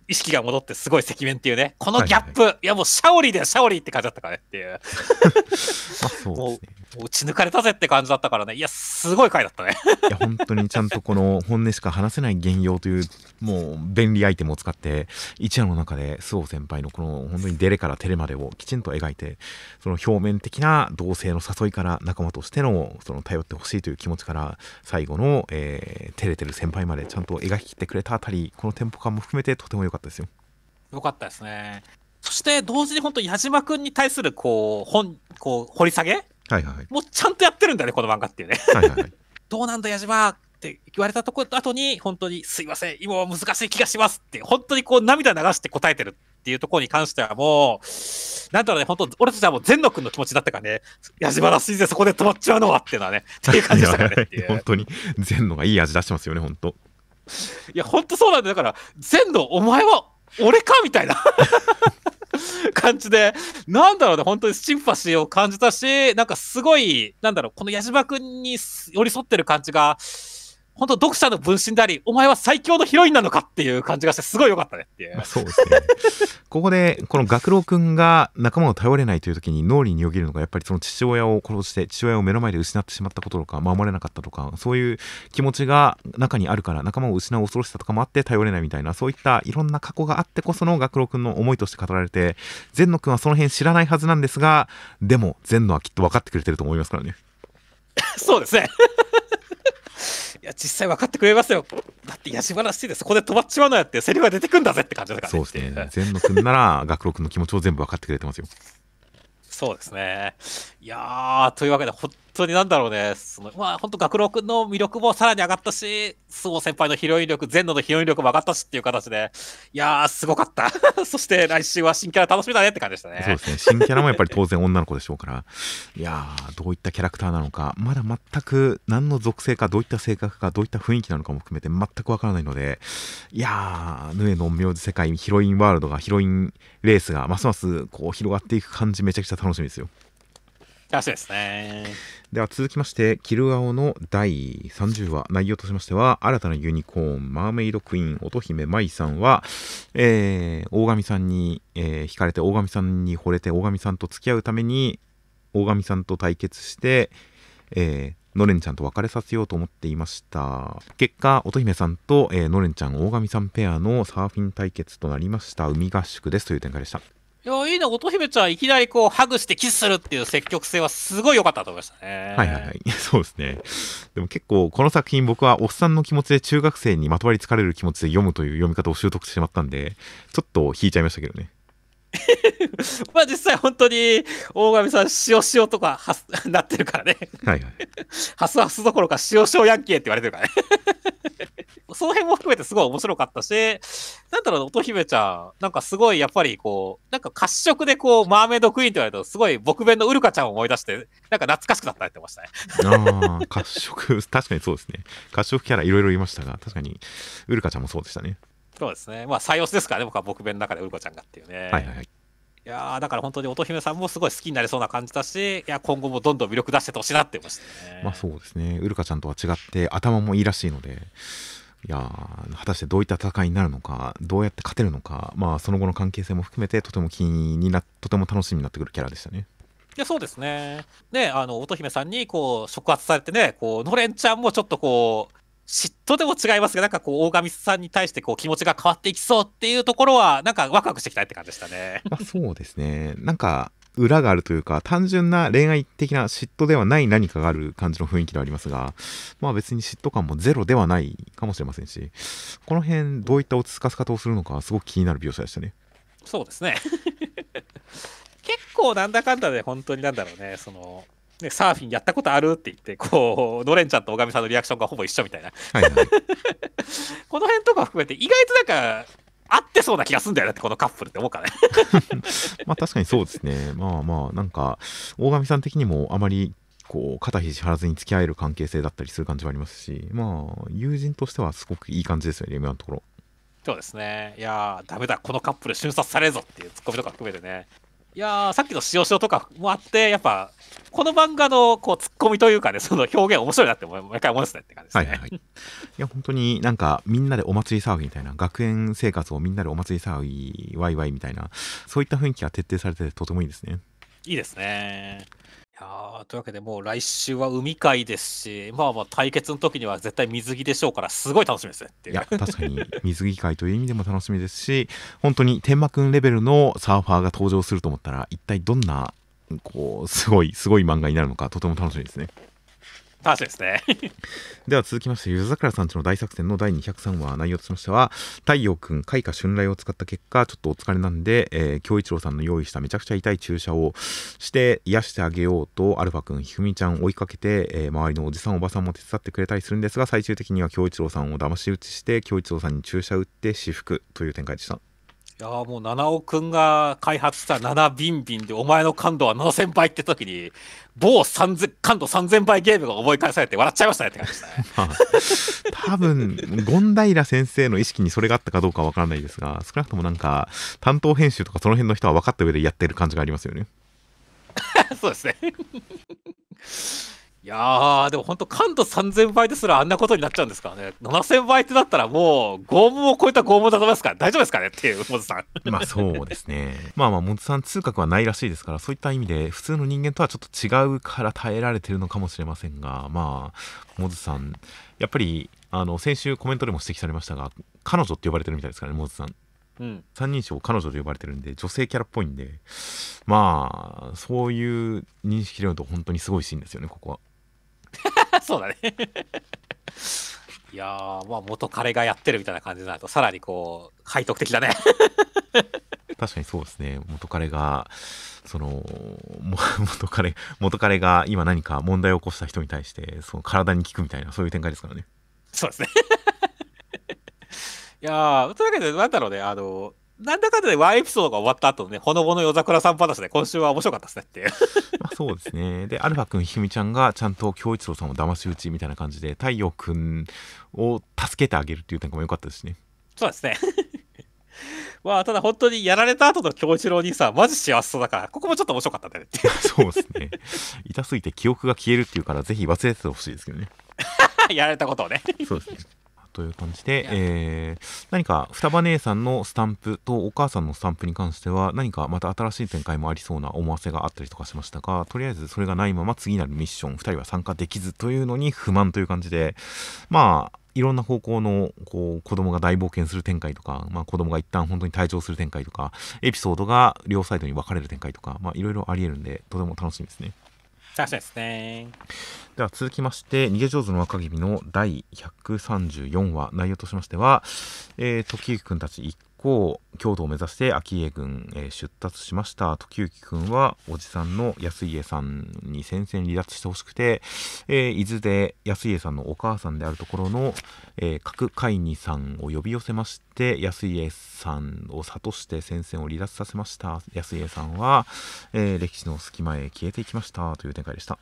意識が戻ってすごい赤面っていうね、このギャップ、いやもうシャオリーだよ、シャオリーって感じだったからねっていう、ま *laughs* あそうもですね。打ち抜かれたぜって感じだったからね、いや、すごい回だったね。いや本当にちゃんとこの本音しか話せない原用というもう便利アイテムを使って一夜の中で周防先輩のこの本当にデレからテレまでをきちんと描いてその表面的な同性の誘いから仲間としてのその頼ってほしいという気持ちから最後の、えー、照れてる先輩までちゃんと描き切ってくれたあたりこのテンポ感も含めてとても良かったですよ。よかったですね。そして同時に本当矢島くんに対するこう、本、こう、掘り下げはいはいはい。もうちゃんとやってるんだよね、この漫画っていうね。はいはいはい。*laughs* どうなんだ矢島って言われたとこ後に本当にすいません今は難しい気がしますって本当にこう涙流して答えてるっていうところに関してはもうなんだろうね本当俺たちはもう善野くんの気持ちだったからね矢島らしいぜそこで止まっちゃうのはっていうのはね *laughs* っていう感じでしたからね本当に全のがいい味出してますよね本当。いや本当そうなんだよだから善野お前は俺かみたいな感じで、なんだろうね、本当にシンパシーを感じたし、なんかすごい、なんだろう、この矢島君に寄り添ってる感じが、本当読者の分身であり、お前は最強のヒロインなのかっていう感じがして、すごい良かったねっていうまあ。そうですね。*laughs* ここで、この学郎くんが仲間を頼れないという時に脳裏によぎるのが、やっぱりその父親を殺して、父親を目の前で失ってしまったこととか、守れなかったとか、そういう気持ちが中にあるから、仲間を失う恐ろしさとかもあって頼れないみたいな、そういったいろんな過去があってこその学郎くんの思いとして語られて、善野くんはその辺知らないはずなんですが、でも、善野はきっと分かってくれてると思いますからね。*laughs* そうですね。いや実際分かってくれますよ。だって矢島らしいでそこで止まっちまうのやってセリフが出てくんだぜって感じだからそうですね。全野くんなら *laughs* 学郎くんの気持ちを全部分かってくれてますよ。そうですね。いやー、というわけで、本当になんだろうね、そのまあ、本当、学郎君の魅力もさらに上がったし、菅生先輩のヒロイン力、全野のヒロイン力も上がったしっていう形で、いやー、すごかった。*laughs* そして来週は新キャラ楽しみだねって感じでしたね。そうですね。新キャラもやっぱり当然女の子でしょうから、いやー、どういったキャラクターなのか、まだ全く何の属性か、どういった性格か、どういった雰囲気なのかも含めて全くわからないので、いやー、ヌエの陰陽師世界、ヒロインワールドが、ヒロインレースがますますこう広がっていく感じ、めちゃくちゃ楽しみですよ。らしいですね。では続きまして、キルアオの第30話、内容としましては、新たなユニコーン、マーメイドクイーン、乙姫舞さんは、えー、大神さんに、えー、惹かれて、大神さんに惚れて、大神さんと付き合うために、大神さんと対決して、えー、のれんちゃんと別れさせようと思っていました。結果乙姫さんと、えー、のれんちゃん大神さんペアのサーフィン対決となりました。海合宿ですという展開でした。いや、いいな、乙姫ちゃん、いきなりこう、ハグしてキスするっていう積極性はすごい良かったと思いましたね。はいはいはい。*laughs* そうですね。でも結構、この作品僕はおっさんの気持ちで中学生にまとわりつかれる気持ちで読むという読み方を習得してしまったんで、ちょっと引いちゃいましたけどね。*laughs* まあ実際本当に大神さん塩塩とかはなってるからね。はいはい。ハスハスどころか塩塩ヤンキーって言われてるからね。その辺も含めてすごい面白かったし、なんだろう、乙姫ちゃん、なんかすごいやっぱりこう、なんか褐色でこう、マーメイドクイーンって言われると、すごい僕弁のウルカちゃんを思い出して、なんか懐かしくなったってましたね。ああ、褐色、確かにそうですね。褐色キャラいろいろいましたが、確かにウルカちゃんもそうでしたね。そうですね。まあ、採用ですからね、僕は僕弁の中でウルカちゃんがっていうね。はいはいはい。いやだから本当に乙姫さんもすごい好きになりそうな感じだし、いや今後もどんどん魅力出してほしいなってましたね。まあそうですね、ウルカちゃんとは違って頭もいいらしいので、いや果たしてどういった戦いになるのか、どうやって勝てるのか、まあその後の関係性も含めてとても気になとても楽しみになってくるキャラでしたね。いやそうですね。ね、あの乙姫さんにこう触発されてね、こうのれんちゃんもちょっとこう嫉妬でも違いますが、なんかこう、大神さんに対してこう気持ちが変わっていきそうっていうところは、なんかワクワクしてきたいって感じでしたね。まあ、そうですね。なんか、裏があるというか、単純な恋愛的な嫉妬ではない何かがある感じの雰囲気ではありますが、まあ別に嫉妬感もゼロではないかもしれませんし、この辺どういった落ち着かせ方をするのか、すごく気になる描写でしたね。そうですね。*laughs* 結構なんだかんだで本当になんだろうね、その、ね、サーフィンやったことあるって言って、こう、ノレンちゃんと小上さんのリアクションがほぼ一緒みたいな。はいはい、*laughs* この辺とか含めて、意外となんか、合ってそうな気がするんだよねって、このカップルって思うからね。*laughs* まあ確かにそうですね。まあまあ、なんか、大神さん的にもあまり、こう、肩肘張らずに付き合える関係性だったりする感じはありますし、まあ、友人としてはすごくいい感じですよね、今のところ。そうですね。いやー、ダメだ、このカップル瞬殺されるぞっていうツッコミとか含めてね。いやさっきの塩塩とかもあって、やっぱ、この漫画のこうツッコミというかね、その表現面白いなって毎回思いますねって感じですね。はいはい、いや、本当になんかみんなでお祭り騒ぎみたいな、学園生活をみんなでお祭り騒ぎ、ワイワイみたいな、そういった雰囲気が徹底されててとてもいいですね。いいですね。やというわけでもう来週は海海ですし、まあまあ対決の時には絶対水着でしょうから、すごい楽しみですねいや、確かに水着界という意味でも楽しみですし、本当に天満くんレベルのサーファーが登場すると思ったら、一体どんな、こう、すごい、すごい漫画になるのか、とても楽しみですね。楽しいですねでは続きまして、ゆず桜さんちの大作戦の第203話、内容としましては、太陽くん、開花春雷を使った結果、ちょっとお疲れなんで、えー、一郎さんの用意しためちゃくちゃ痛い注射をして、癒してあげようと、アルファくん、ひふみちゃん追いかけて、えー、周りのおじさん、おばさんも手伝ってくれたりするんですが、最終的には京一郎さんを騙し討ちして、京一郎さんに注射打って私服という展開でした。いやもう七尾くんが開発した7ビンビンでお前の感度は7000倍って時に某3000感度3000倍ゲームが思い返されて笑っちゃいましたねって感じでしたね、*laughs* 多分権平先生の意識にそれがあったかどうかわからないですが少なくともなんか担当編集とかその辺の人は分かった上でやってる感じがありますよね。*laughs* そうですねいやー、でも本当、感度3000倍ですらあんなことになっちゃうんですからね。7000倍ってなったらもう、拷問を超えた拷問だと思いますから、大丈夫ですかね？っていう、モズさん。まあそうですね。まあまあ、モズさん、通覚はないらしいですから、そういった意味で、普通の人間とはちょっと違うから耐えられてるのかもしれませんが、まあ、モズさん、やっぱり、あの、先週コメントでも指摘されましたが、彼女って呼ばれてるみたいですからね、モズさん。うん、三人称彼女と呼ばれてるんで女性キャラっぽいんでまあそういう認識で言うと本当にすごいシーンですよねここは *laughs* そうだねいいやー、まあ元彼がやってるみたいな感じになると、さらにこう、背徳的だね。確かにそうですね。元彼が、その、も元彼、元彼が今何か問題を起こした人に対して、その体に効くみたいな、そういう展開ですからね。そうですね。いやー、というわけで、なんだろうね、あの、なんだかんだでワンエピソードが終わった後のね、ほのぼの夜桜さん話で今週は面白かったですねっていう。まあ、そうですね。で、アルファ君、ひふみちゃんがちゃんと京一郎さんを騙し討ちみたいな感じで、太陽君を助けてあげるっていう点も良かったですしね。そうですね。*laughs* まあ、ただ本当にやられた後の京一郎兄さん、マジ幸せそうだから、ここもちょっと面白かったねって。そうですね。痛すぎて記憶が消えるっていうから、ぜひ忘れててほしいですけどね。*laughs* やられたことをね。そうですね。という感じでえー何か双葉姉さんのスタンプとお母さんのスタンプに関しては何かまた新しい展開もありそうな思わせがあったりとかしましたがとりあえずそれがないまま次なるミッション2人は参加できずというのに不満という感じでまあいろんな方向のこう子供が大冒険する展開とか、まあ、子供が一旦本当に退場する展開とかエピソードが両サイドに分かれる展開とか、まあ、いろいろありえるんでとても楽しみですね。確かですね。では続きまして逃げ上手の若君の第134話内容としましては、えー時行くんたち一行京都を目指して秋家軍、えー出立しました。時行くんはおじさんの安家さんに戦線離脱してほしくて、えー伊豆で安家さんのお母さんであるところの、えー、角海二さんを呼び寄せまして安家さんを諭して戦線を離脱させました。安家さんは、えー歴史の隙間へ消えていきました。という展開でした。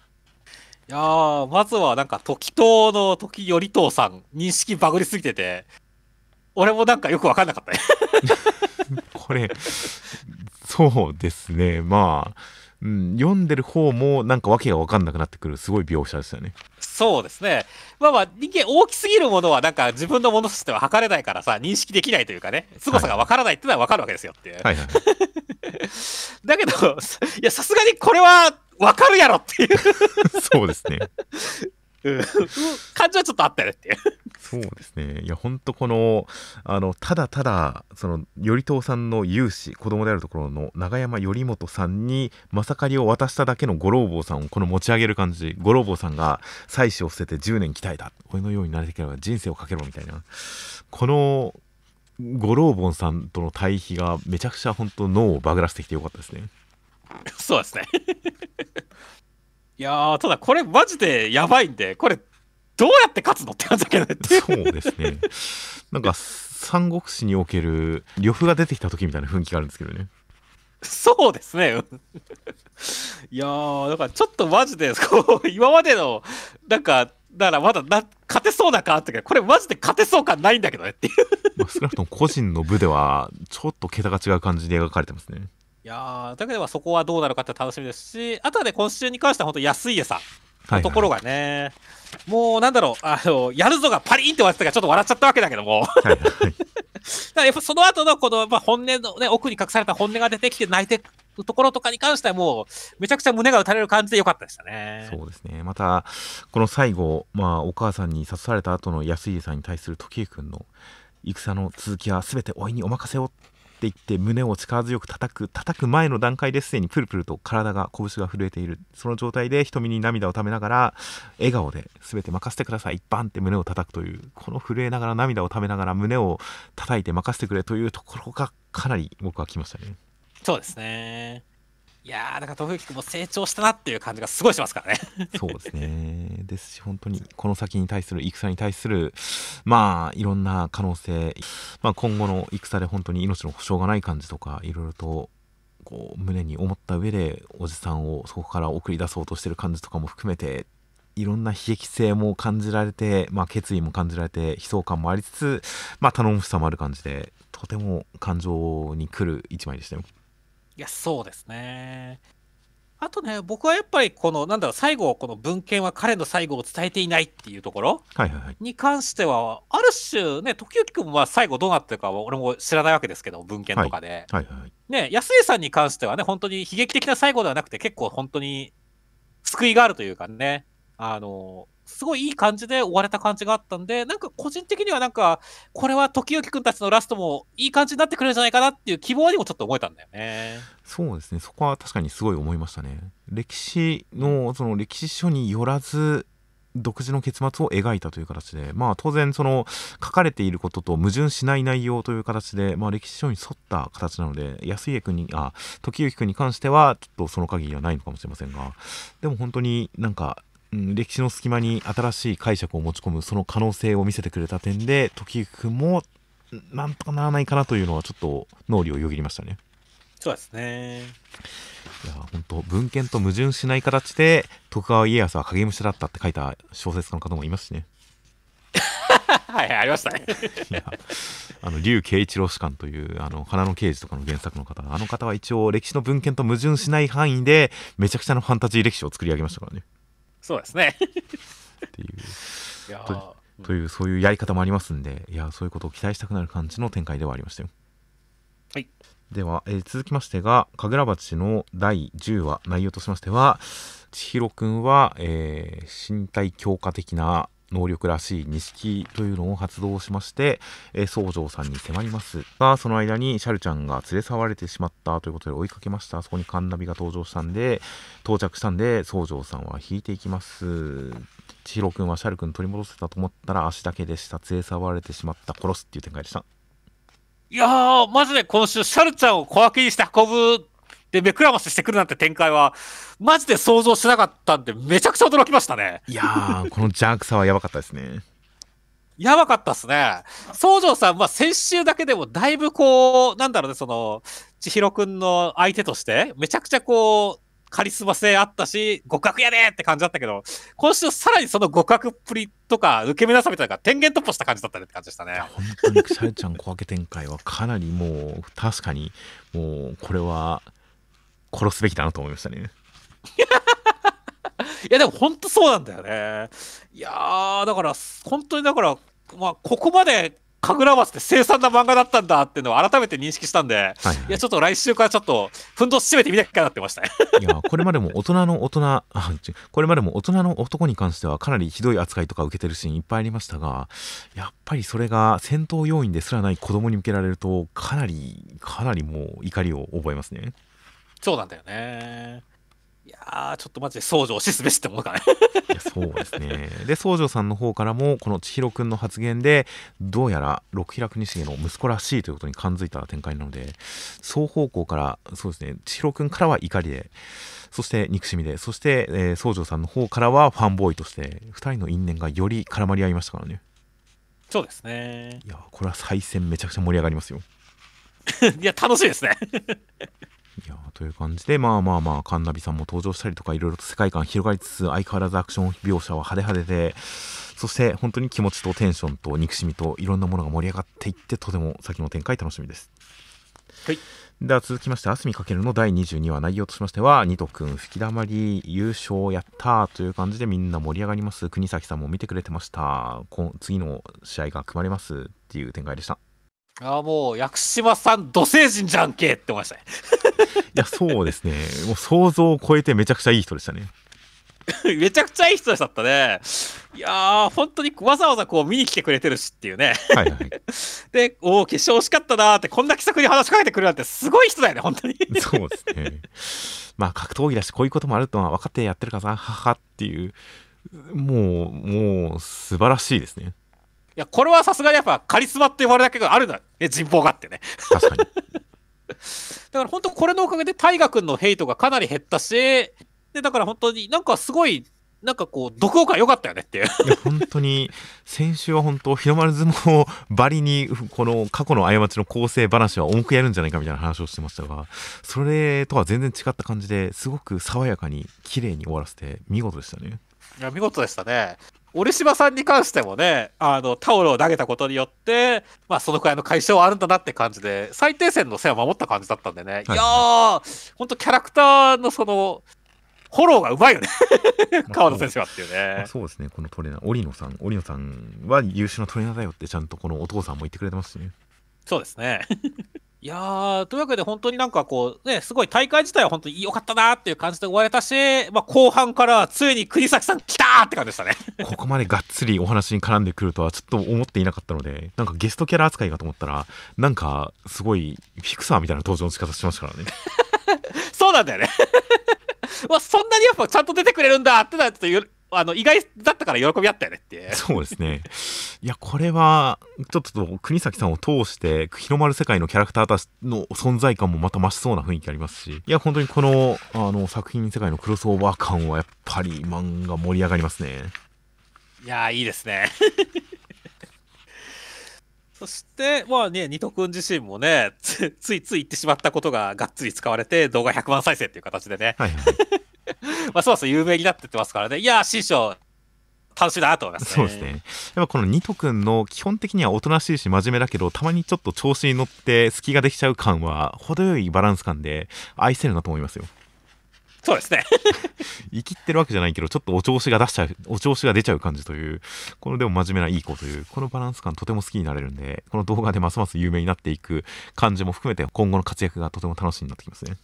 いやー、まずはなんか、時藤の時頼藤さん、認識バグりすぎてて、俺もなんかよくわかんなかったね。*laughs* これ、そうですね、まあ、うん、読んでる方もなんか訳が分かんなくなってくるすごい描写ですよね。そうですね。まあまあ、人間大きすぎるものはなんか自分のものとしては測れないからさ、認識できないというかね、凄さがわからないっていうのはわかるわけですよっていう。はいはい。*laughs* だけど、いや、さすがにこれはわかるやろっていう *laughs* そうですね。うん感じはちょっとあったよねっていう。そうですね。いや、ほんとこの、あの、ただただ、その、頼藤さんの有志、子供であるところの長山頼元さんに、まさかりを渡しただけの五郎坊さんをこの持ち上げる感じ、五郎坊さんが妻子を捨てて10年鍛えた。俺のようになれてければ人生をかけろみたいな。この、五郎坊さんとの対比がめちゃくちゃ本当脳をバグらせてきてよかったですね。*laughs* そうですね。いやー、ただこれマジでやばいんで、これどうやって勝つのって感じだけどね。そうですね。なんか、三国志における呂布が出てきた時みたいな雰囲気があるんですけどね。そうですね。うんいやー、だからちょっとマジで、こう、今までの、なんか、だからまだな勝てそうな感あったけど、これマジで勝てそう感ないんだけどねっていう。まあ、少なくとも個人の部ではちょっと桁が違う感じで描かれてますね。いやー、だけどそこはどうなるかって楽しみですし、あとはね、今週に関しては本当安家さんはい、のところがね、もうなんだろう、あの、やるぞがパリンって終わってたからちょっと笑っちゃったわけだけども、はいはい、*laughs* だからやっぱその後のこの、まあ、本音のね、奥に隠された本音が出てきて泣いてるところとかに関してはもう、めちゃくちゃ胸が打たれる感じでよかったでしたね。そうですね。また、この最後、まあ、お母さんに刺された後の安家さんに対する時行君の戦の続きは全ておいにお任せをって言って胸を力強く叩く叩く前の段階ですでにプルプルと体が拳が震えているその状態で瞳に涙をためながら笑顔で全て任せてくださいバンって胸を叩くというこの震えながら涙をためながら胸を叩いて任せてくれというところがかなり僕は来ましたね。そうですね。いやー、だから、徳之君も成長したなっていう感じがすごいしますからね。そうですね。ですし、本当にこの先に対する戦に対する、まあ、いろんな可能性、まあ、今後の戦で本当に命の保証がない感じとか、いろいろと、こう、胸に思った上で、おじさんをそこから送り出そうとしてる感じとかも含めて、いろんな悲劇性も感じられて、まあ、決意も感じられて、悲壮感もありつつ、まあ、頼もしさもある感じで、とても感情に来る一枚でしたよ。いや、そうですね。あとね、僕はやっぱりこの、なんだろう、最後、この文献は彼の最後を伝えていないっていうところ。に関しては、ある種ね、時行君は最後どうなってるかは俺も知らないわけですけど、文献とかで。はいはいはい。ね、安江さんに関してはね、本当に悲劇的な最後ではなくて、結構本当に救いがあるというかね、あの、すごいいい感じで終われた感じがあったんで、なんか個人的にはなんか、これは時行君たちのラストもいい感じになってくれるんじゃないかなっていう希望にもちょっと思えたんだよね。そうですねそこは確かにすごい思いましたね歴史のその歴史書によらず独自の結末を描いたという形で、まあ、当然その書かれていることと矛盾しない内容という形で、まあ、歴史書に沿った形なので安家君にあ時行君に関してはちょっとその限りはないのかもしれませんがでも本当になんか、うん、歴史の隙間に新しい解釈を持ち込むその可能性を見せてくれた点で時行君もなんとかならないかなというのはちょっと脳裏をよぎりましたね。そうですね。いや本当文献と矛盾しない形で徳川家康は影武者だったって書いた小説家の方もいますしね。はいありましたね。いやあの竜慶一郎士官というあの花の刑事とかの原作の方あの方は一応歴史の文献と矛盾しない範囲でめちゃくちゃなファンタジー歴史を作り上げましたからね。そうですね。っていうとというそういうやり方もありますんでいやそういうことを期待したくなる感じの展開ではありましたよ。はい。では、えー、続きましてが神楽鉢の第10話内容としましては千尋くんは、えー、身体強化的な能力らしい錦というのを発動しまして、えー、宗城さんに迫りますがその間にシャルちゃんが連れ去られてしまったということで追いかけました。そこにカンナビが登場したんで到着したんで宗城さんは引いていきます。千尋くんはシャルくん取り戻せたと思ったら足だけでした。連れ去られてしまった。殺すっていう展開でした。いやー、マジで今週、シャルちゃんを小分けにして運ぶ、で、目くらまししてくるなんて展開は、マジで想像しなかったんで、めちゃくちゃ驚きましたね。いやー、この邪悪さはやばかったですね。やばかったっすね。宗城さんは先週だけでもだいぶこう、なんだろうね、その、千尋くんの相手として、めちゃくちゃこう、カリスマ性あったし、互角やでって感じだったけど、今週さらにその互角っぷりとか、受け身なさみたいな天元突破した感じだったねって感じでしたね。本当にシャルちゃん小分け展開はかなりもう、確かに、もう、これは、殺すべきだなと思いましたね。*laughs* いや、でも本当そうなんだよね。いやー、だから、本当にだから、まあ、ここまで神楽松って凄惨な漫画だったんだっていうのを改めて認識したんで、はいはい、いやちょっと来週からちょっとふんどし締めてみなきゃなってましたねいやこれまでも大人の大人あこれまでも大人の男に関してはかなりひどい扱いとか受けてるシーンいっぱいありましたがやっぱりそれが戦闘要員ですらない子供に向けられるとかなりかなりもう怒りを覚えますねそうなんだよね。いやちょっとマジで宗城しすべしってものかね。*laughs* いやそうですね。で宗城さんの方からもこの千尋くんの発言でどうやら六平国重の息子らしいということに感づいた展開なので双方向からそうですね千尋くんからは怒りでそして憎しみでそして、えー、宗城さんの方からはファンボーイとして2人の因縁がより絡まり合いましたからね。そうですね。いやこれは再戦めちゃくちゃ盛り上がりますよ。*laughs* いや楽しいですねいやという感じでまあまあまあカンナビさんも登場したりとかいろいろと世界観広がりつつ相変わらずアクション描写は派手派手でそして本当に気持ちとテンションと憎しみといろんなものが盛り上がっていってとても先の展開楽しみです。はいでは続きまして、あすみかけるの第22話内容としましては、ニト君吹き溜まり優勝やったという感じでみんな盛り上がります。国崎さんも見てくれてました。次の試合が組まれますっていう展開でした。あもう屋久島さん土星人じゃんけって思いましたね。いやそうですね。もう想像を超えてめちゃくちゃいい人でしたね。*laughs* めちゃくちゃいい人だったね。いやー本当にわざわざこう見に来てくれてるしっていうね。はいはい。*laughs* でおお決勝惜しかったなーってこんな気さくに話しかけてくるなんてすごい人だよね本当に。そうですね。まあ格闘技だしこういうこともあるとは分かってやってるかなははっていうもうもう素晴らしいですねや、これはさすがにやっぱカリスマって呼ばれるだけがあるんだね、人望があってね。確かに。*laughs* だから本当これのおかげで大河君のヘイトがかなり減ったし、で、だから本当になんかすごい、なんかこう、読後感良かったよねっていう。本当に、先週は本当、日の丸相撲ばりに、この過去の過ちの構成話は重くやるんじゃないかみたいな話をしてましたが、それとは全然違った感じですごく爽やかに、綺麗に終わらせて、見事でしたね。いや、見事でしたね。折島さんに関してもね、あの、タオルを投げたことによって、まあ、そのくらいの解消はあるんだなって感じで、最低線の線を守った感じだったんでね。はい、いやー、ほんとキャラクターのその、フォローがうまいよね *laughs* 川田先生はっていうね、まあ、そうですね、このトレーナー、織野さん、織野さんは優秀なトレーナーだよって、ちゃんとこのお父さんも言ってくれてますしね。そうですね。いやー、というわけで本当になんかこう、ね、すごい大会自体は本当に良かったなっていう感じで終われたし、まあ、後半からついに国崎さん来たーって感じでしたね。ここまでがっつりお話に絡んでくるとはちょっと思っていなかったので、なんかゲストキャラ扱いかと思ったら、なんかすごいフィクサーみたいな登場の仕方しましたからね。*laughs* そうなんだよね。*laughs* まあ、そんなにやっぱちゃんと出てくれるんだってなるとあの意外だったから喜びあったよねって。そうですね。いや、これは、ちょっと国崎さんを通して、広まる世界のキャラクターたちの存在感もまた増しそうな雰囲気ありますし、いや、本当にこの、あの、作品世界のクロスオーバー感はやっぱり漫画盛り上がりますね。いやー、いいですね。*laughs* そして、まあね、ニト君自身もね、つついつい言ってしまったことががっつり使われて、動画100万再生っていう形でね、はいはい。*laughs* まあ、そうそう有名になってってますからね、いやー、新章、楽しいなと思いますね。そうですね。やっぱこのニト君の基本的にはおとなしいし真面目だけど、たまにちょっと調子に乗って隙ができちゃう感は、程よいバランス感で愛せるなと思いますよ。そうですね。*laughs* 生きってるわけじゃないけど、ちょっとお調子が出しちゃう、お調子が出ちゃう感じという、このでも真面目ないい子という、このバランス感とても好きになれるんで、この動画でますます有名になっていく感じも含めて、今後の活躍がとても楽しみになってきますね。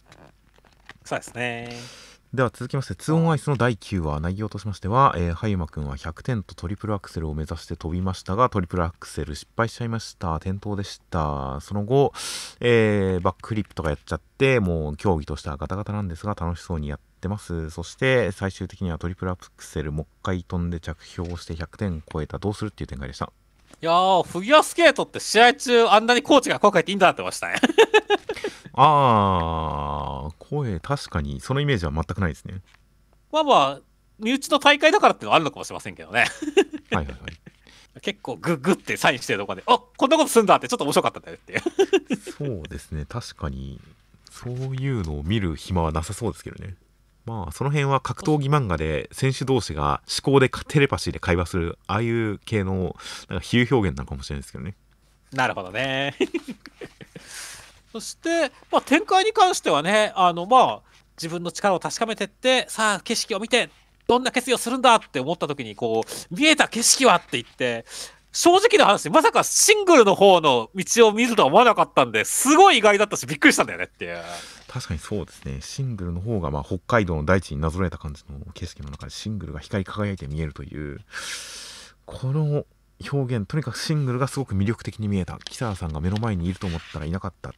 そうですね。では続きまして、2オンアイスの第9話、内容としましては、えー、はゆまくんは100点とトリプルアクセルを目指して飛びましたが、トリプルアクセル失敗しちゃいました。転倒でした。その後、えーバックフリップとかやっちゃって、もう競技としてはガタガタなんですが、楽しそうにやってます。そして、最終的にはトリプルアクセルもう一回飛んで着氷して100点超えた。どうするっていう展開でした。いやー、フィギュアスケートって試合中、あんなにコーチが声かけていいんだって思いましたね。あー、声、確かに、そのイメージは全くないですね。まあまあ、身内の大会だからっていうのはあるのかもしれませんけどね。はいはいはい。*laughs* 結構グッグってサインしてるとこで、あこんなことすんだってちょっと面白かったんだよっていう。そうですね、確かに、そういうのを見る暇はなさそうですけどね。まあ、その辺は格闘技漫画で選手同士が思考でテレパシーで会話する、ああいう系のなんか比喩表現なのかもしれないですけどね。なるほどね。そして、まあ、展開に関してはね、あのまあ、自分の力を確かめてって、さあ、景色を見て、どんな決意をするんだって思った時に、こう、見えた景色はって言って、正直な話、まさかシングルの方の道を見るとは思わなかったんで、すごい意外だったし、びっくりしたんだよねっていう。確かにそうですね、シングルの方がまあ北海道の大地になぞらえた感じの景色の中でシングルが光り輝いて見えるという、この表現、とにかくシングルがすごく魅力的に見えた。キサラさんが目の前にいると思ったらいなかった。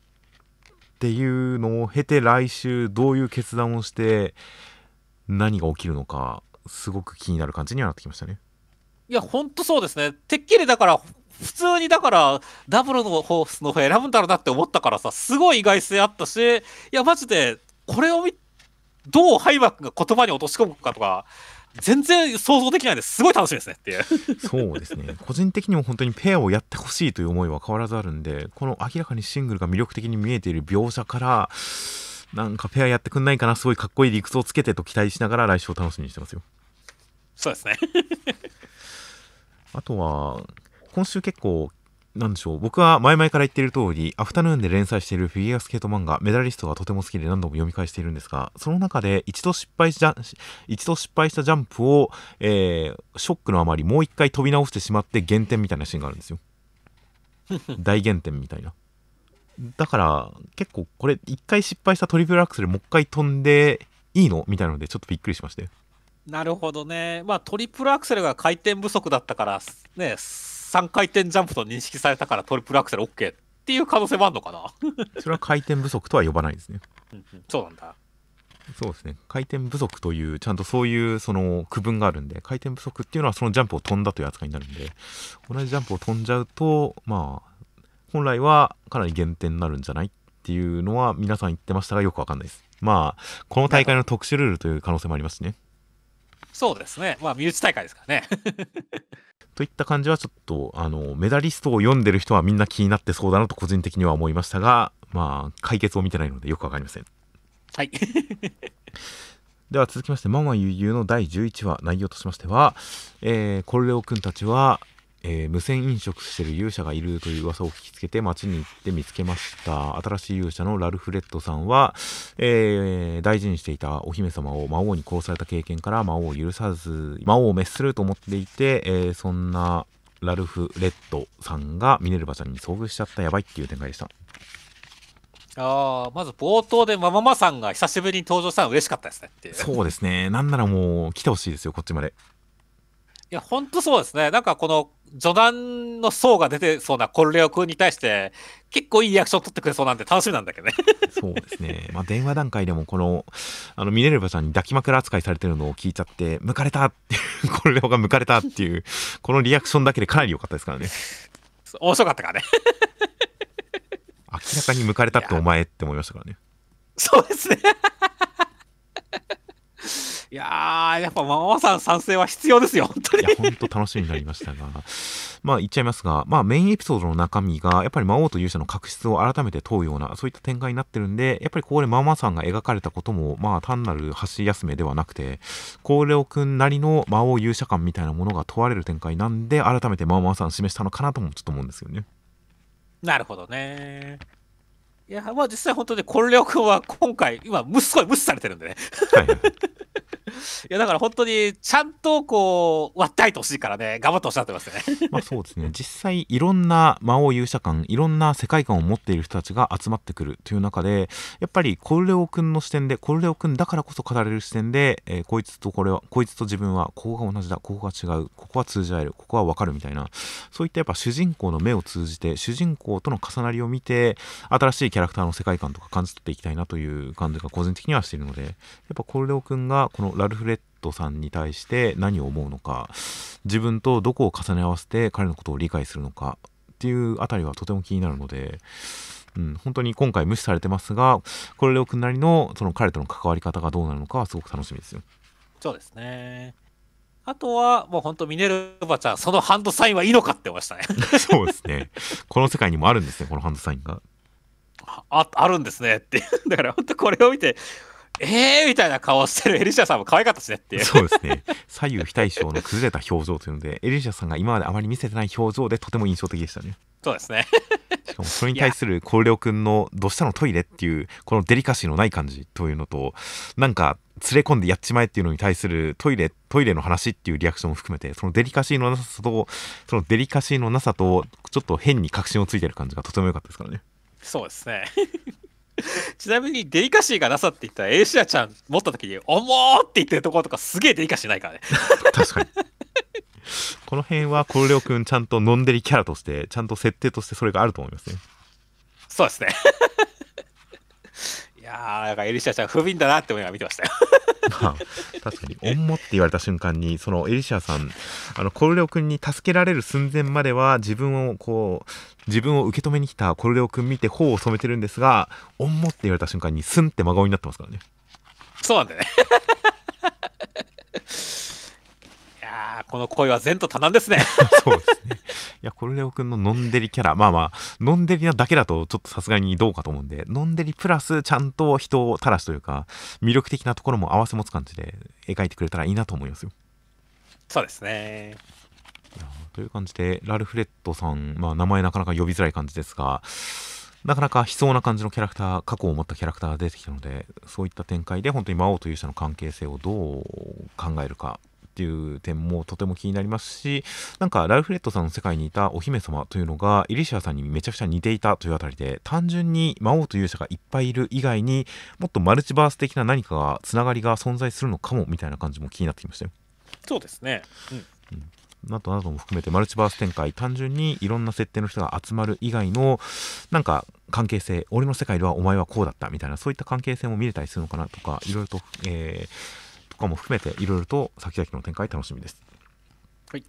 っていうのを経て来週どういう決断をして何が起きるのかすごく気になる感じにはなってきましたね。いや、ほんとそうですね。てっきりだから、普通にだから、ダブルのホースの方選ぶんだろうなって思ったからさ、すごい意外性あったし、いや、マジで、これを、どうハイバックが言葉に落とし込むかとか、全然想像できないです。すごい楽しみですねっていう。そうですね *laughs* 個人的にも本当にペアをやってほしいという思いは変わらずあるんでこの明らかにシングルが魅力的に見えている描写からなんかペアやってくんないかなすごいかっこいい理屈をつけてと期待しながら来週を楽しみにしてますよそうですね。*laughs* あとは今週結構なんでしょう。僕は前々から言っている通りアフタヌーンで連載しているフィギュアスケート漫画メダリストがとても好きで何度も読み返しているんですがその中で一度失敗しジャン一度失敗したジャンプを、えーショックのあまりもう一回飛び直してしまって減点みたいなシーンがあるんですよ。*laughs* 大減点みたいな。だから結構これ一回失敗したトリプルアクセルもう一回飛んでいいのみたいなのでちょっとびっくりしましたよなるほどね。まあ、トリプルアクセルが回転不足だったから、ね、3回転ジャンプと認識されたからトリプルアクセル OK っていう可能性もあるのかな？*laughs* それは回転不足とは呼ばないですねうんうんそうなんだ。そうですね回転不足というちゃんとそういうその区分があるんで回転不足っていうのはそのジャンプを飛んだという扱いになるんで同じジャンプを飛んじゃうとまあ本来はかなり減点になるんじゃないっていうのは皆さん言ってましたがよくわかんないですまあこの大会の特殊ルールという可能性もありますしねそうですね。まあ、身内大会ですからね。といった感じはちょっとあのメダリストを読んでる人はみんな気になってそうだなと個人的には思いましたがまあ解決を見てないのでよくわかりませんはい。*laughs* では続きまして「ママゆうゆう」の第11話内容としましては、えーコルレオくんたちは、えー無銭飲食してる勇者がいるという噂を聞きつけて街に行って見つけました。新しい勇者のラルフレッドさんは、えー大事にしていたお姫様を魔王に殺された経験から魔王を許さず魔王を滅すると思っていて、えーそんなラルフレッドさんがミネルヴァちゃんに遭遇しちゃった。やばいっていう展開でした。ああ、まず冒頭でマママさんが久しぶりに登場したの嬉しかったですね。そうですね。なんならもう来てほしいですよこっちまでや、ほんとそうですね。なんかこの序盤の層が出てそうなコルレオ君に対して、結構いいリアクション取ってくれそうなんで楽しみなんだけどね。そうですね。まあ、電話段階でも、この、あの、ミネルヴァちゃんに抱き枕扱いされてるのを聞いちゃって、向かれたっていう、これが向かれたっていう、このリアクションだけでかなり良かったですからね。面白かったからね。明らかに向かれたってお前って思いましたからね。そうですね。いやー、やっぱママさん賛成は必要ですよ、本当に。いや、ほんと楽しみになりましたが、*laughs* まあ言っちゃいますが、まあメインエピソードの中身が、やっぱり魔王と勇者の確執を改めて問うような、そういった展開になってるんで、やっぱりここでママさんが描かれたことも、まあ単なる箸休めではなくて、コーレオくんなりの魔王勇者感みたいなものが問われる展開なんで、改めてママさん示したのかなともちょっと思うんですよね。なるほどね。いや、まあ実際本当にコルレオ君は今回、今、むすごい無視されてるんでね。はいはい。*laughs* いや、だから本当にちゃんとこう、割って入ってほしいからね、頑張ってほしいなってますね。*laughs* まあそうですね実際いろんな魔王勇者感いろんな世界観を持っている人たちが集まってくるという中でやっぱりコルレオ君の視点でコルレオ君だからこそ語られる視点で、えーこいつとこれはこいつと自分はここが同じだここが違うここは通じ合えるここは分かるみたいなそういったやっぱ主人公の目を通じて主人公との重なりを見て新しいキャラクターの世界観とか感じ取っていきたいなという感じが個人的にはしているのでやっぱコルレオ君がこのラルフレッドさんに対して何を思うのか自分とどこを重ね合わせて彼のことを理解するのかっていうあたりはとても気になるので、うん、本当に今回無視されてますがコルレオ君なりのその彼との関わり方がどうなるのかはすごく楽しみですよ。そうですね。あとは、もう本当、ミネルヴァちゃん、そのハンドサインはいいのかって思いましたね。*laughs* そうですね。この世界にもあるんですね、このハンドサインが。あ、あるんですねって。*laughs* だから本当これを見て、えーみたいな顔してるエリシャさんも可愛かったしねっていう。そうですね。左右非対称の崩れた表情というので、エリシャさんが今まであまり見せてない表情でとても印象的でしたね。そうですね。しかも *laughs* それに対するコルレオ君のどうしたのトイレっていうこのデリカシーのない感じというのとなんか連れ込んでやっちまえっていうのに対するトイレトイレの話っていうリアクションも含めてそのデリカシーのなさとそのデリカシーのなさとちょっと変に確信をついてる感じがとても良かったですからねそうですね。*laughs* ちなみにデリカシーがなさって言ったらエリシャちゃん持った時に「重ー!」って言ってるところとかすげえデリカシーないからね。確かにこの辺はコルレオ君ちゃんとノンデリキャラとしてちゃんと設定としてそれがあると思いますねそうですね。いやー、なんかエリシャちゃん不憫だなって思いながら見てましたよ。まあ確かに「重っ」って言われた瞬間にそのエリシャさんあのコルレオ君に助けられる寸前までは自分をこう自分を受け止めに来たコルレオ君見て頬を染めてるんですが「重っ」って言われた瞬間にスンって真顔になってますからねそうなんだよね。この恋は善と多難ですね。*laughs* そうですねいやコルレオ君のノンデリキャラまあまあノンデリなだけだとちょっとさすがにどうかと思うんでノンデリプラスちゃんと人をたらしというか魅力的なところも合わせ持つ感じで描いてくれたらいいなと思いますよそうですね。という感じで、ラルフレッドさん、まあ、名前なかなか呼びづらい感じですが、なかなか悲壮な感じのキャラクター、過去を持ったキャラクターが出てきたので、そういった展開で、本当に魔王と勇者の関係性をどう考えるかっていう点もとても気になりますし、なんか、ラルフレッドさんの世界にいたお姫様というのが、エリシアさんにめちゃくちゃ似ていたというあたりで、単純に魔王と勇者がいっぱいいる以外にもっとマルチバース的な何かが、つながりが存在するのかもみたいな感じも気になってきましたよ。そうですね。うん。などなども含めてマルチバース展開単純にいろんな設定の人が集まる以外のなんか関係性俺の世界ではお前はこうだったみたいなそういった関係性も見れたりするのかなとかいろいろと、えーとかも含めていろいろと先々の展開楽しみです。はい、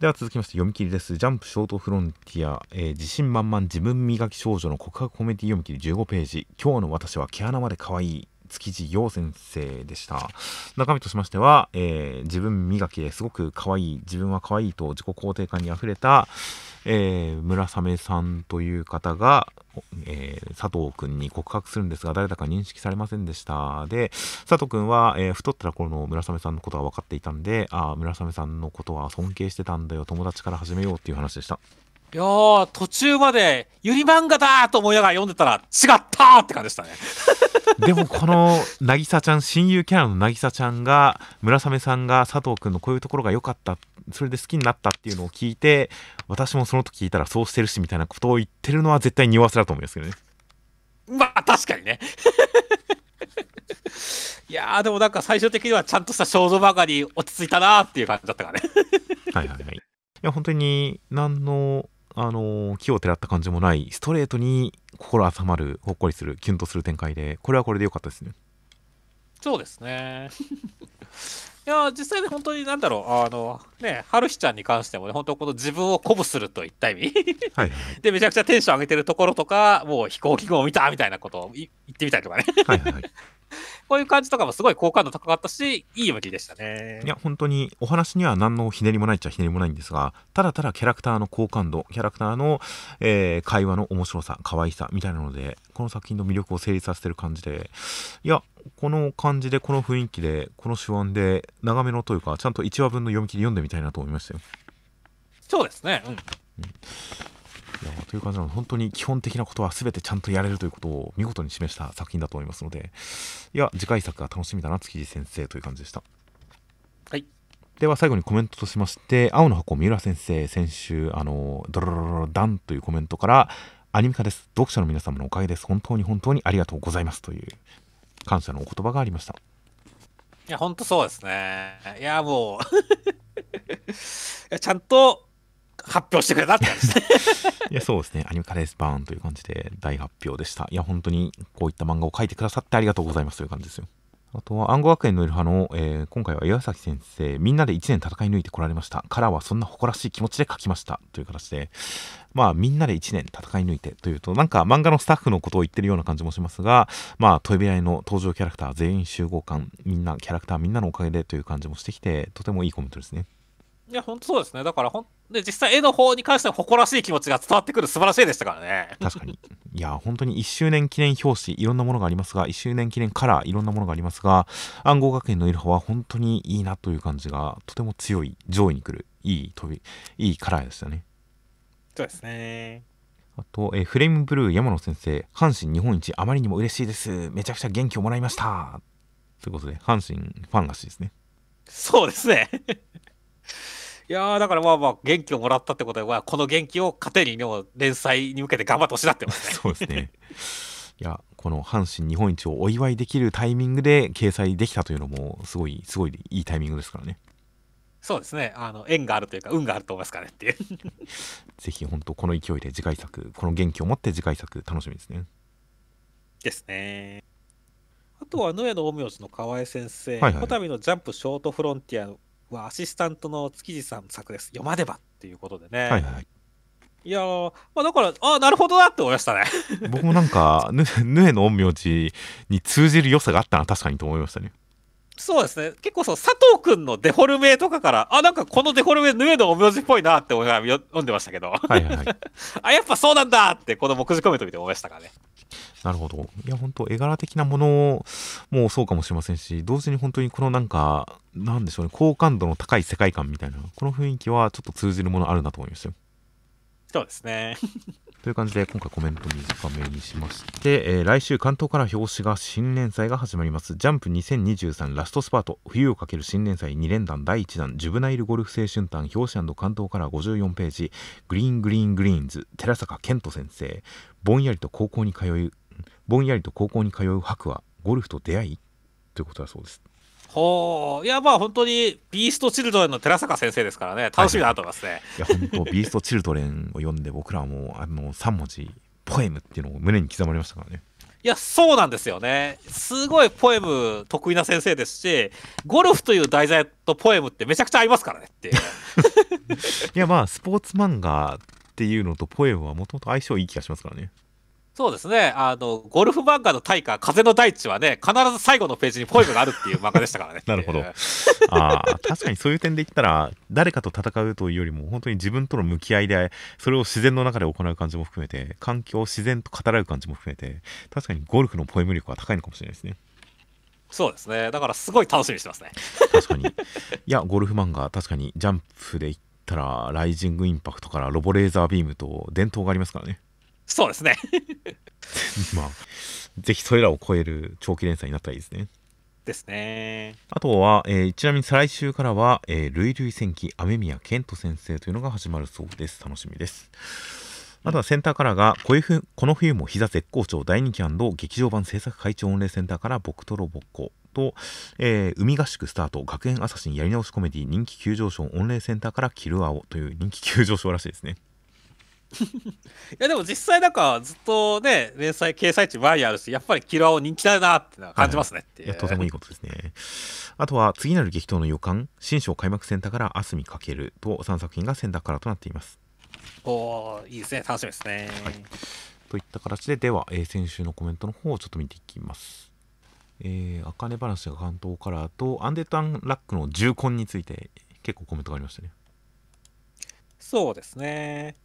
では続きまして読み切りです。ジャンプショートフロンティア、えー自信満々自分磨き少女の告白コメディ読み切り15ページ今日の私は毛穴まで可愛い築地陽先生でした。中身としましては、えー自分磨きですごく可愛い自分は可愛いと自己肯定感にあふれた、えー村雨さんという方が、えー佐藤君に告白するんですが誰だか認識されませんでした。で佐藤君は、えー太ったら頃の村雨さんのことは分かっていたんでああ村雨さんのことは尊敬してたんだよ友達から始めようっていう話でした。いやー、途中まで、ゆり漫画だーと思いながら読んでたら、違ったーって感じでしたね。*laughs* でもこの渚ちゃん親友キャラの渚ちゃんが村雨さんが佐藤君のこういうところが良かったそれで好きになったっていうのを聞いて私もその時聞いたらそうしてるしみたいなことを言ってるのは絶対に匂わせだと思いますけどねまあ、確かにね。いやー、でもなんか最終的にはちゃんとした少女漫画に落ち着いたなーっていう感じだったからね。はいはいはい。いや、本当に、何の、あの、気をてらった感じもない、ストレートに心温まる、ほっこりする、キュンとする展開で、これはこれで良かったですね。そうですね。*laughs* いやー、実際に本当になんだろう、あの、ね、春日ちゃんに関してもね、本当この自分を鼓舞するといった意味はいはい。*laughs* で、めちゃくちゃテンション上げてるところとか、もう飛行機雲を見たみたいなことをい言ってみたりとかね。はいはいはい。*laughs* こういう感じとかもすごい好感度高かったし、いい読み切りでしたね。いや、本当にお話には何のひねりもないっちゃひねりもないんですが、ただただキャラクターの好感度、キャラクターの、えー会話の面白さ、可愛さみたいなので、この作品の魅力を成立させてる感じで、いや、この感じで、この雰囲気で、この手腕で、長めのというか、ちゃんと1話分の読み切り読んでみたいなと思いましたよ。そうですね。うん。いやという感じなので本当に基本的なことは全てちゃんとやれるということを見事に示した作品だと思いますのでいや次回作が楽しみだな築地先生という感じでしたはいでは最後にコメントとしまして青の箱三浦先生先週あのドロロロロダンというコメントからアニメ化です読者の皆様のおかげです本当に本当にありがとうございますという感謝のお言葉がありましたいや、ほんとそうですね。いや、もういや、ちゃんと発表してくれたって感じ。いやそうですね。アニメ化ですバーンという感じで大発表でした。いや本当にこういった漫画を描いてくださってありがとうございますという感じですよ。あとは暗号学園のいる派の、えー今回は岩崎先生みんなで1年戦い抜いてこられました。カラーはそんな誇らしい気持ちで書きましたという形でまあみんなで1年戦い抜いてというとなんか漫画のスタッフのことを言ってるような感じもしますがまあトイベライの登場キャラクター全員集合感みんなキャラクターみんなのおかげでという感じもしてきてとてもいいコメントですね。いや、ほんとそうですね。だから、ほんで、実際絵の方に関しては誇らしい気持ちが伝わってくる素晴らしいでしたからね。確かに。いや、本当に1周年記念表紙、いろんなものがありますが、1周年記念カラー、いろんなものがありますが、暗号学園のいる方は本当にいいなという感じが、とても強い、上位に来る、いい飛び、いいカラーでしたね。そうですね。あと、えーフレームブルー山野先生、阪神日本一あまりにも嬉しいです。めちゃくちゃ元気をもらいました。ということで、阪神ファンらしいですね。そうですね。いやーだからまあまあ元気をもらったってことはこの元気を糧にも連載に向けて頑張ってほしいなってますね。*laughs* そうですね。いや、この阪神日本一をお祝いできるタイミングで掲載できたというのも、すごい、すごいいいタイミングですからね。そうですね。あの縁があるというか運があると思いますからねっていう。*laughs* ぜひ本当この勢いで次回作この元気を持って次回作楽しみですねですね。あとは、野屋の陰陽師の河合先生、こたびのジャンプショートフロンティアはアシスタントの築地さんの作です。読まねばっていうことでね。はいはいいやー、まあ、だから、あなるほどなって思いましたね。僕もなんかぬぬえの陰陽師に通じる良さがあったな確かにと思いましたねそうですね。結構そう、佐藤くんのデフォルメとかから、あ、なんかこのデフォルメ、ヌエの陰陽師っぽいなって思いながらよ読んでましたけど、はいはいはい *laughs* あ、やっぱそうなんだって、この目次コメント見て思いましたからね。なるほどいや本当絵柄的なものもそうかもしれませんし同時に本当にこのなんかなんでしょうね好感度の高い世界観みたいなこの雰囲気はちょっと通じるものあるなと思いましたよそうですね。という感じで今回コメント短めにしまして、えー来週関東から表紙が新連載が始まります。ジャンプ2023ラストスパート。冬をかける新連載2連弾第1弾。ジュブナイルゴルフ青春団表紙関東から54ページ。グリーングリーングリーンズ寺坂健人先生。ぼんやりと高校に通いぼんやりと高校に通う白はゴルフと出会い？ということだそうです。ほう。いや、まあ本当に、ビーストチルドレンの寺坂先生ですからね、楽しみだなと思いますね。いや本当ビーストチルドレンを読んで僕らはもうあの3文字ポエムっていうのを胸に刻まれましたからねいや、そうなんですよね。すごいポエム得意な先生ですし、ゴルフという題材とポエムってめちゃくちゃ合いますからねっていう。*laughs* いやまあスポーツ漫画っていうのとポエムはもともと相性いい気がしますからねそうですね。あの、ゴルフ漫画の大家、風の大地はね、必ず最後のページにポエムがあるっていう漫画でしたからね。*laughs* なるほどああ確かにそういう点で言ったら誰かと戦うというよりも本当に自分との向き合いでそれを自然の中で行う感じも含めて環境を自然と語らう感じも含めて確かにゴルフのポエム力は高いのかもしれないですねそうですね。だからすごい楽しみにしてますね。確かにいやゴルフ漫画確かにジャンプで言ったらライジングインパクトからロボレーザービームと伝統がありますからねそうですね。*laughs* まあぜひそれらを超える長期連載になったらいいですねですね。あとは、えーちなみに再来週からは、えー、類類戦記雨宮健人先生というのが始まるそうです。楽しみです。あとはセンターカラーがこういうふこの冬も膝絶好調大人気劇場版制作会長御礼センターから僕とロボコと、えー、海合宿スタート学園アサシンやり直しコメディ人気急上昇御礼センターからキルアオという人気急上昇らしいですねいやでも実際なんかずっとね連載掲載地前あるしやっぱりキルアオ人気だなって感じますね。ってはい、いやとてもいいことですね。あとは次なる激闘の予感新章開幕センターから明日見かけると3作品がセンターカラーとなっています。おいいですね。楽しみですね、はい、といった形ででは、えー、先週のコメントの方をちょっと見ていきます。えー、あかね話が関東カラーとアンデタンラックの重婚について結構コメントがありましたね。そうですね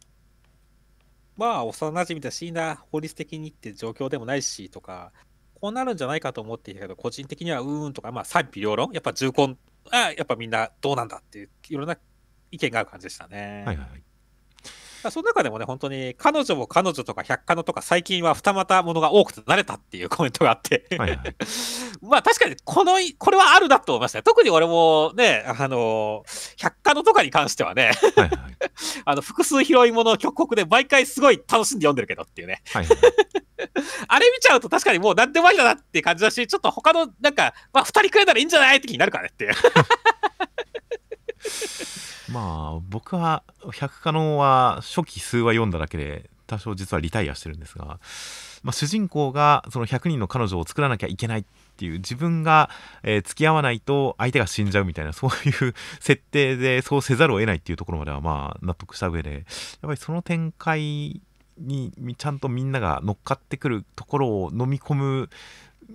まあ幼馴染だしいな法律的にって状況でもないしとかこうなるんじゃないかと思っていたけど個人的にはうーんとかまあ賛否両論やっぱ重婚あやっぱみんなどうなんだっていういろんな意見がある感じでしたね。はいはい。その中でもね、本当に彼女も彼女とか百科のとか最近は二股ものが多くて慣れたっていうコメントがあってはい、はい、まあ確かにこの、これはあるなと思いました。特に俺もね、あの、百科のとかに関してはね、はいはい、*laughs* あの複数拾い物の曲国で毎回すごい楽しんで読んでるけどっていうね。はいはい、*laughs* あれ見ちゃうと確かにもう何でもありだなって感じだし、ちょっと他のなんか、まあ二人くれたらいいんじゃないって気になるからねっていう。*laughs* まあ僕は百科能は初期数話読んだだけで多少実はリタイアしてるんですが、まあ、主人公がその100人の彼女を作らなきゃいけないっていう自分が、えー、付き合わないと相手が死んじゃうみたいなそういう設定でそうせざるを得ないっていうところまではまあ納得した上でやっぱりその展開にちゃんとみんなが乗っかってくるところを飲み込む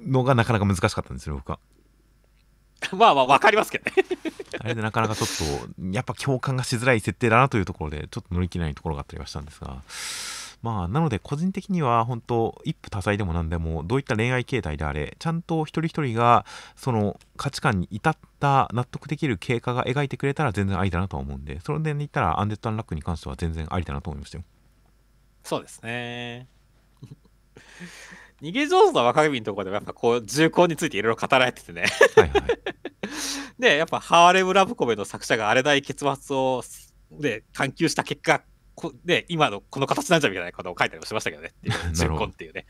のがなかなか難しかったんですよ僕は。*laughs* まあまあ分かりますけどね。あれでなかなかちょっとやっぱ共感がしづらい設定だなというところでちょっと乗り切れないところがあったりはしたんですが。まあなので個人的には本当一夫多妻でも何でもどういった恋愛形態であれちゃんと一人一人がその価値観に至った納得できる経過が描いてくれたら全然ありだなとは思うんでそれで言ったらアンデッド・アンラックに関しては全然ありだなと思いましたよそうですね逃げ上手な若君のところでもやっぱこう重厚についていろいろ語られててね。はい、はい、*laughs* でやっぱハーレム・ラブコメの作者があれだい結末をで探求した結果で今のこの形なんじゃみたいなことを書いたりもしましたけどねっていう *laughs* 重厚っていうね。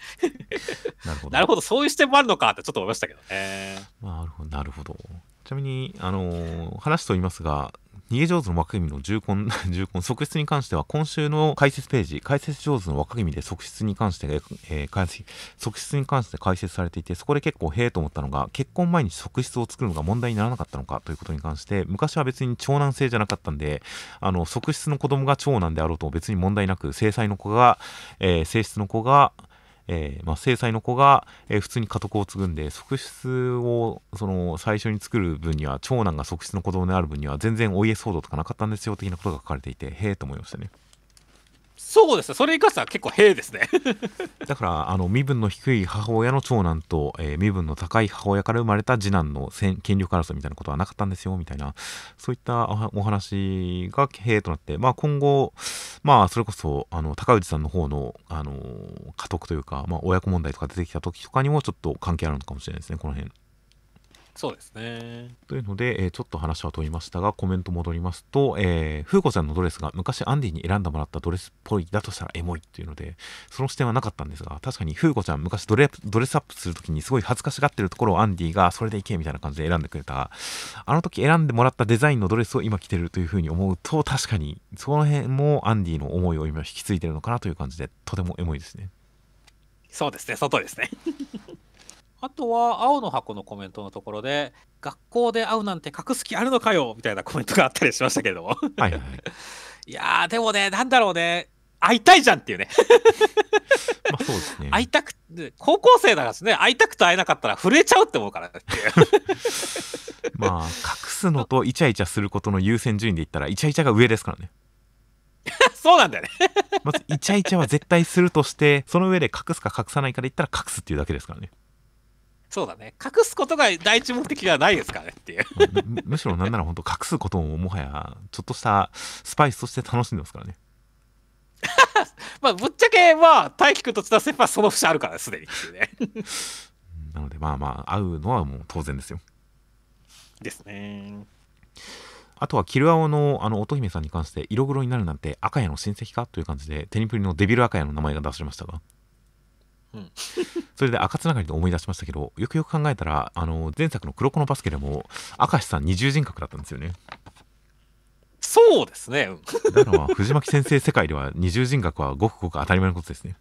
*laughs* なるほど。なるほど。そういう視点もあるのかってちょっと思いましたけどね。なるほど。なるほどちなみにあのー、話と言いますが逃げ上手の若君の重婚、*laughs* 重婚、側室に関しては、今週の解説ページ、解説上手の若君で側室に関して、えー、解説、側室に関して解説されていて、そこで結構へえと思ったのが、結婚前に側室を作るのが問題にならなかったのかということに関して、昔は別に長男制じゃなかったんで、あの、側室の子供が長男であろうと別に問題なく、正妻の子が、えー、正室の子が、えーまあ、制裁の子が、えー、普通に家督を継ぐんで側室をその最初に作る分には長男が側室の子供である分には全然お家騒動とかなかったんですよ的なことが書かれていてへえと思いましたね。そうですね、それに関しては結構平ですね。*laughs* だから、あの身分の低い母親の長男と、えー、身分の高い母親から生まれた次男の権力争いみたいなことはなかったんですよ、みたいな、そういったお話が平となって、まあ、今後、まあ、それこそ、あの高氏さんの方の、あの家督というか、まあ、親子問題とか出てきた時とかにもちょっと関係あるのかもしれないですね、この辺。そうですね。というので、えー、ちょっと話は問いましたが、コメント戻りますと、えー、風子ちゃんのドレスが昔アンディに選んでもらったドレスっぽいだとしたらエモいっていうので、その視点はなかったんですが、確かに風子ちゃん昔ドレドレスアップするときにすごい恥ずかしがってるところをアンディがそれでいけみたいな感じで選んでくれた、あの時選んでもらったデザインのドレスを今着てるというふうに思うと、確かにその辺もアンディの思いを今引き継いでるのかなという感じで、とてもエモいですね。そうですね、外ですね。あとは、青の箱のコメントのところで、学校で会うなんて隠す気あるのかよみたいなコメントがあったりしましたけれども。はいはい。*laughs* いやー、でもね、なんだろうね、会いたいじゃんっていうね。まあそうですね。会いたく高校生だからですね、会いたくて会えなかったら震えちゃうって思うからっていう。*laughs* まあ、隠すのとイチャイチャすることの優先順位で言ったら、イチャイチャが上ですからね。*laughs* そうなんだよねまず、イチャイチャは絶対するとして、その上で隠すか隠さないかで言ったら隠すっていうだけですからね。そうだね。隠すことが第一目的ではないですからねっていうむ。むしろなんなら本当隠すことももはや、ちょっとしたスパイスとして楽しんでますからね。*laughs* まあ、ぶっちゃけ、まあ、大輝くんと津田先輩はその節あるから、すでにっていうね。なので、まあまあ、会うのはもう当然ですよ。ですね。あとはキルアオのあの乙姫さんに関して色黒になるなんて赤屋の親戚か？という感じでテニプリのデビル赤屋の名前が出されましたが、うん *laughs* それで赤つながりで思い出しましたけどよくよく考えたらあの前作の黒子のバスケでも明石さん二重人格だったんですよねそうですね。うんだからまあ藤巻先生世界では二重人格はごくごく当たり前のことですね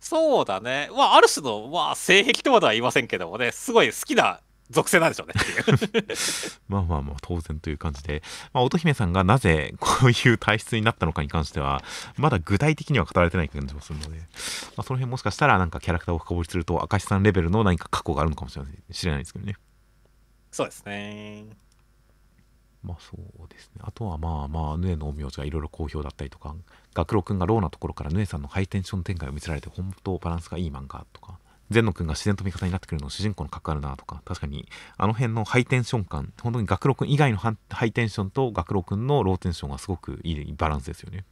そうだね。まあ、ある種の、まあ、性癖とまでは言いませんけどもね、すごい好きな属性なんでしょうね。*laughs* まあまあまあ当然という感じで、まあ、乙姫さんがなぜ *laughs* こういう体質になったのかに関してはまだ具体的には語られてない感じもするので、まあ、その辺もしかしたらなんかキャラクターを深掘りすると明石さんレベルの何か過去があるのかもしれない知れないですけどね。そうですね。まあそうですね。あとはまあまあヌエの陰陽師がいろいろ好評だったりとか学郎くんがローなところからヌエさんのハイテンション展開を見せられて本当バランスがいい漫画とかゼンノ君が自然と味方になってくるの主人公の関わるなとか確かにあの辺のハイテンション感本当に学郎君以外のハイテンションと学郎君のローテンションがすごくいいバランスですよね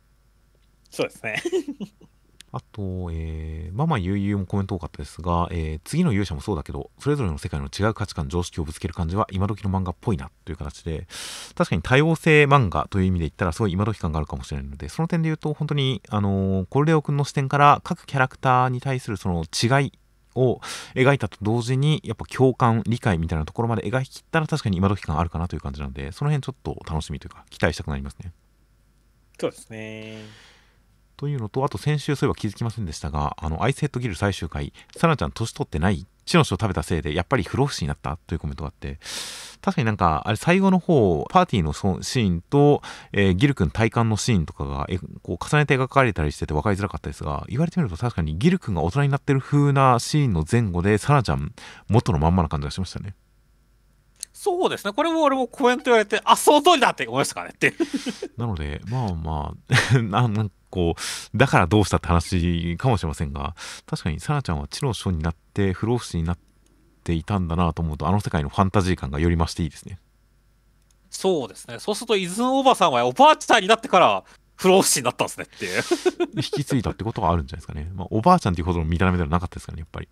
そうですね。*laughs* あと、えー、ママ悠々もコメント多かったですが、えー次の勇者もそうだけど、それぞれの世界の違う価値観、常識をぶつける感じは今時の漫画っぽいなという形で、確かに多様性漫画という意味で言ったら、すごい今時感があるかもしれないので、その点で言うと、本当に、あのーコルレオ君の視点から各キャラクターに対するその違いを描いたと同時に、やっぱ共感、理解みたいなところまで描き切ったら、確かに今時感あるかなという感じなので、その辺ちょっと楽しみというか、期待したくなりますね。そうですね。というのと、あと先週そういえば気づきませんでしたが、あの、アイスヘッドギル最終回、サナちゃん年取ってない地の書を食べたせいで、やっぱり不老不死になったというコメントがあって、確かになんか、あれ最後の方、パーティーのそシーンと、えーギル君体感のシーンとかが、えこう重ねて描かれたりしてて分かりづらかったですが、言われてみると確かにギル君が大人になってる風なシーンの前後で、サナちゃん元のまんまな感じがしましたね。そうですね。これも俺もコメント言われて、あ、その通りだって思いましたからねって。*laughs* なので、まあまあ、*laughs* ななこう、だからどうしたって話かもしれませんが、確かにサナちゃんは知の書になって不老不死になっていたんだなと思うと、あの世界のファンタジー感がより増していいですね。そうですね。そうすると、伊豆おばさんはおばあちゃんになってから、不老不死になったんですねっていう。*laughs* 引き継いだってことがあるんじゃないですかね。まあ、おばあちゃんっていうほどの見た目ではなかったですからね、やっぱり。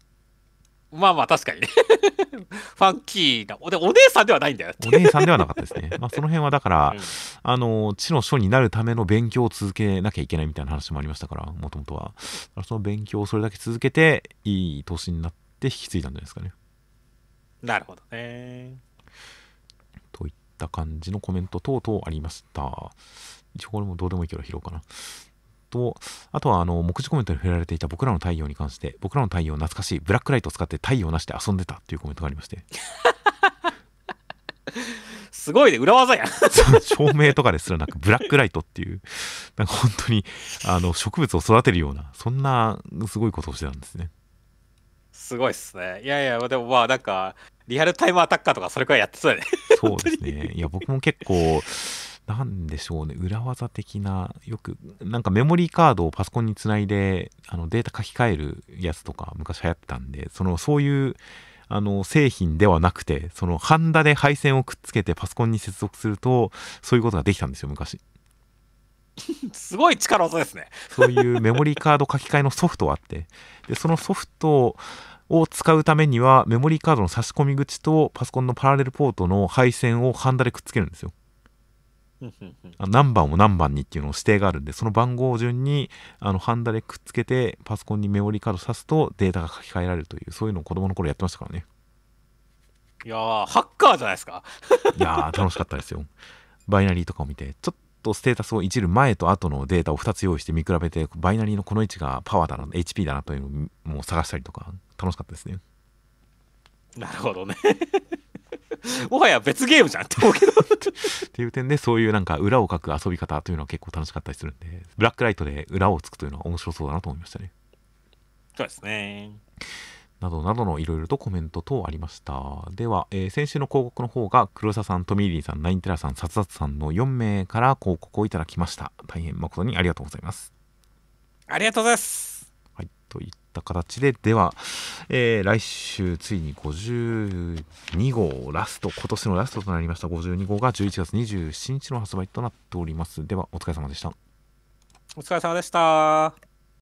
まあまあ、確かにね。*laughs* ファンキーな。おでお姉さんではないんだよってお姉さんではなかったですね。*laughs* まあ、その辺はだから、うんあの、知の書になるための勉強を続けなきゃいけないみたいな話もありましたから、もともとは。その勉強をそれだけ続けて、いい年になって引き継いだんじゃないですかね。なるほどね。といった感じのコメント等々ありました。一応これもどうでもいいけど拾おうかな。と、あとはあの、目次コメントに触れられていた僕らの太陽に関して、僕らの太陽懐かしい、ブラックライトを使って太陽なしで遊んでたっていうコメントがありまして、*laughs* すごいね、裏技やん。*laughs* 照明とかですらなく、ブラックライトっていう、なんか本当に、あの、植物を育てるような、そんなすごいことをしてたんですね。すごいっすね。いやいや、でもまあ、なんか、リアルタイムアタッカーとかそれくらいやってそうやね。そうですね。いや、僕も結構、なんでしょうね、裏技的な、よく、なんかメモリーカードをパソコンにつないで、あのデータ書き換えるやつとか、昔流行ってたんで、その、そういう、あの、製品ではなくて、その、ハンダで配線をくっつけてパソコンに接続すると、そういうことができたんですよ、昔。*laughs* すごい力技ですね。そういうメモリーカード書き換えのソフトがあって、で、そのソフトを使うためには、メモリーカードの差し込み口とパソコンのパラレルポートの配線をハンダでくっつけるんですよ。あ何番を何番にっていうのを指定があるんで、その番号順にあのハンダでくっつけて、パソコンにメモリーカード挿すとデータが書き換えられるという、そういうのを子供の頃やってましたからね。いやー、ハッカーじゃないですか。いやー、楽しかったですよ。バイナリーとかを見て、ちょっとステータスをいじる前と後のデータを2つ用意して見比べて、バイナリーのこの位置がパワーだな、HP だなというのを探したりとか、楽しかったですね。なるほどね。*laughs* もはや別ゲームじゃんって思うけど。っていう点で、そういうなんか裏を書く遊び方というのは結構楽しかったりするんで、ブラックライトで裏をつくというのは面白そうだなと思いましたね。そうですね。などなどのいろいろとコメント等ありました。では、えー先週の広告の方が黒沢さん、トミーリーさん、ナインテラさん、サツザツさんの4名から広告をいただきました。大変誠にありがとうございます。ありがとうございます。はい、といった形で、では、えー来週ついに52号ラスト、今年のラストとなりました52号が11月27日の発売となっております。では、お疲れ様でした。お疲れ様でした。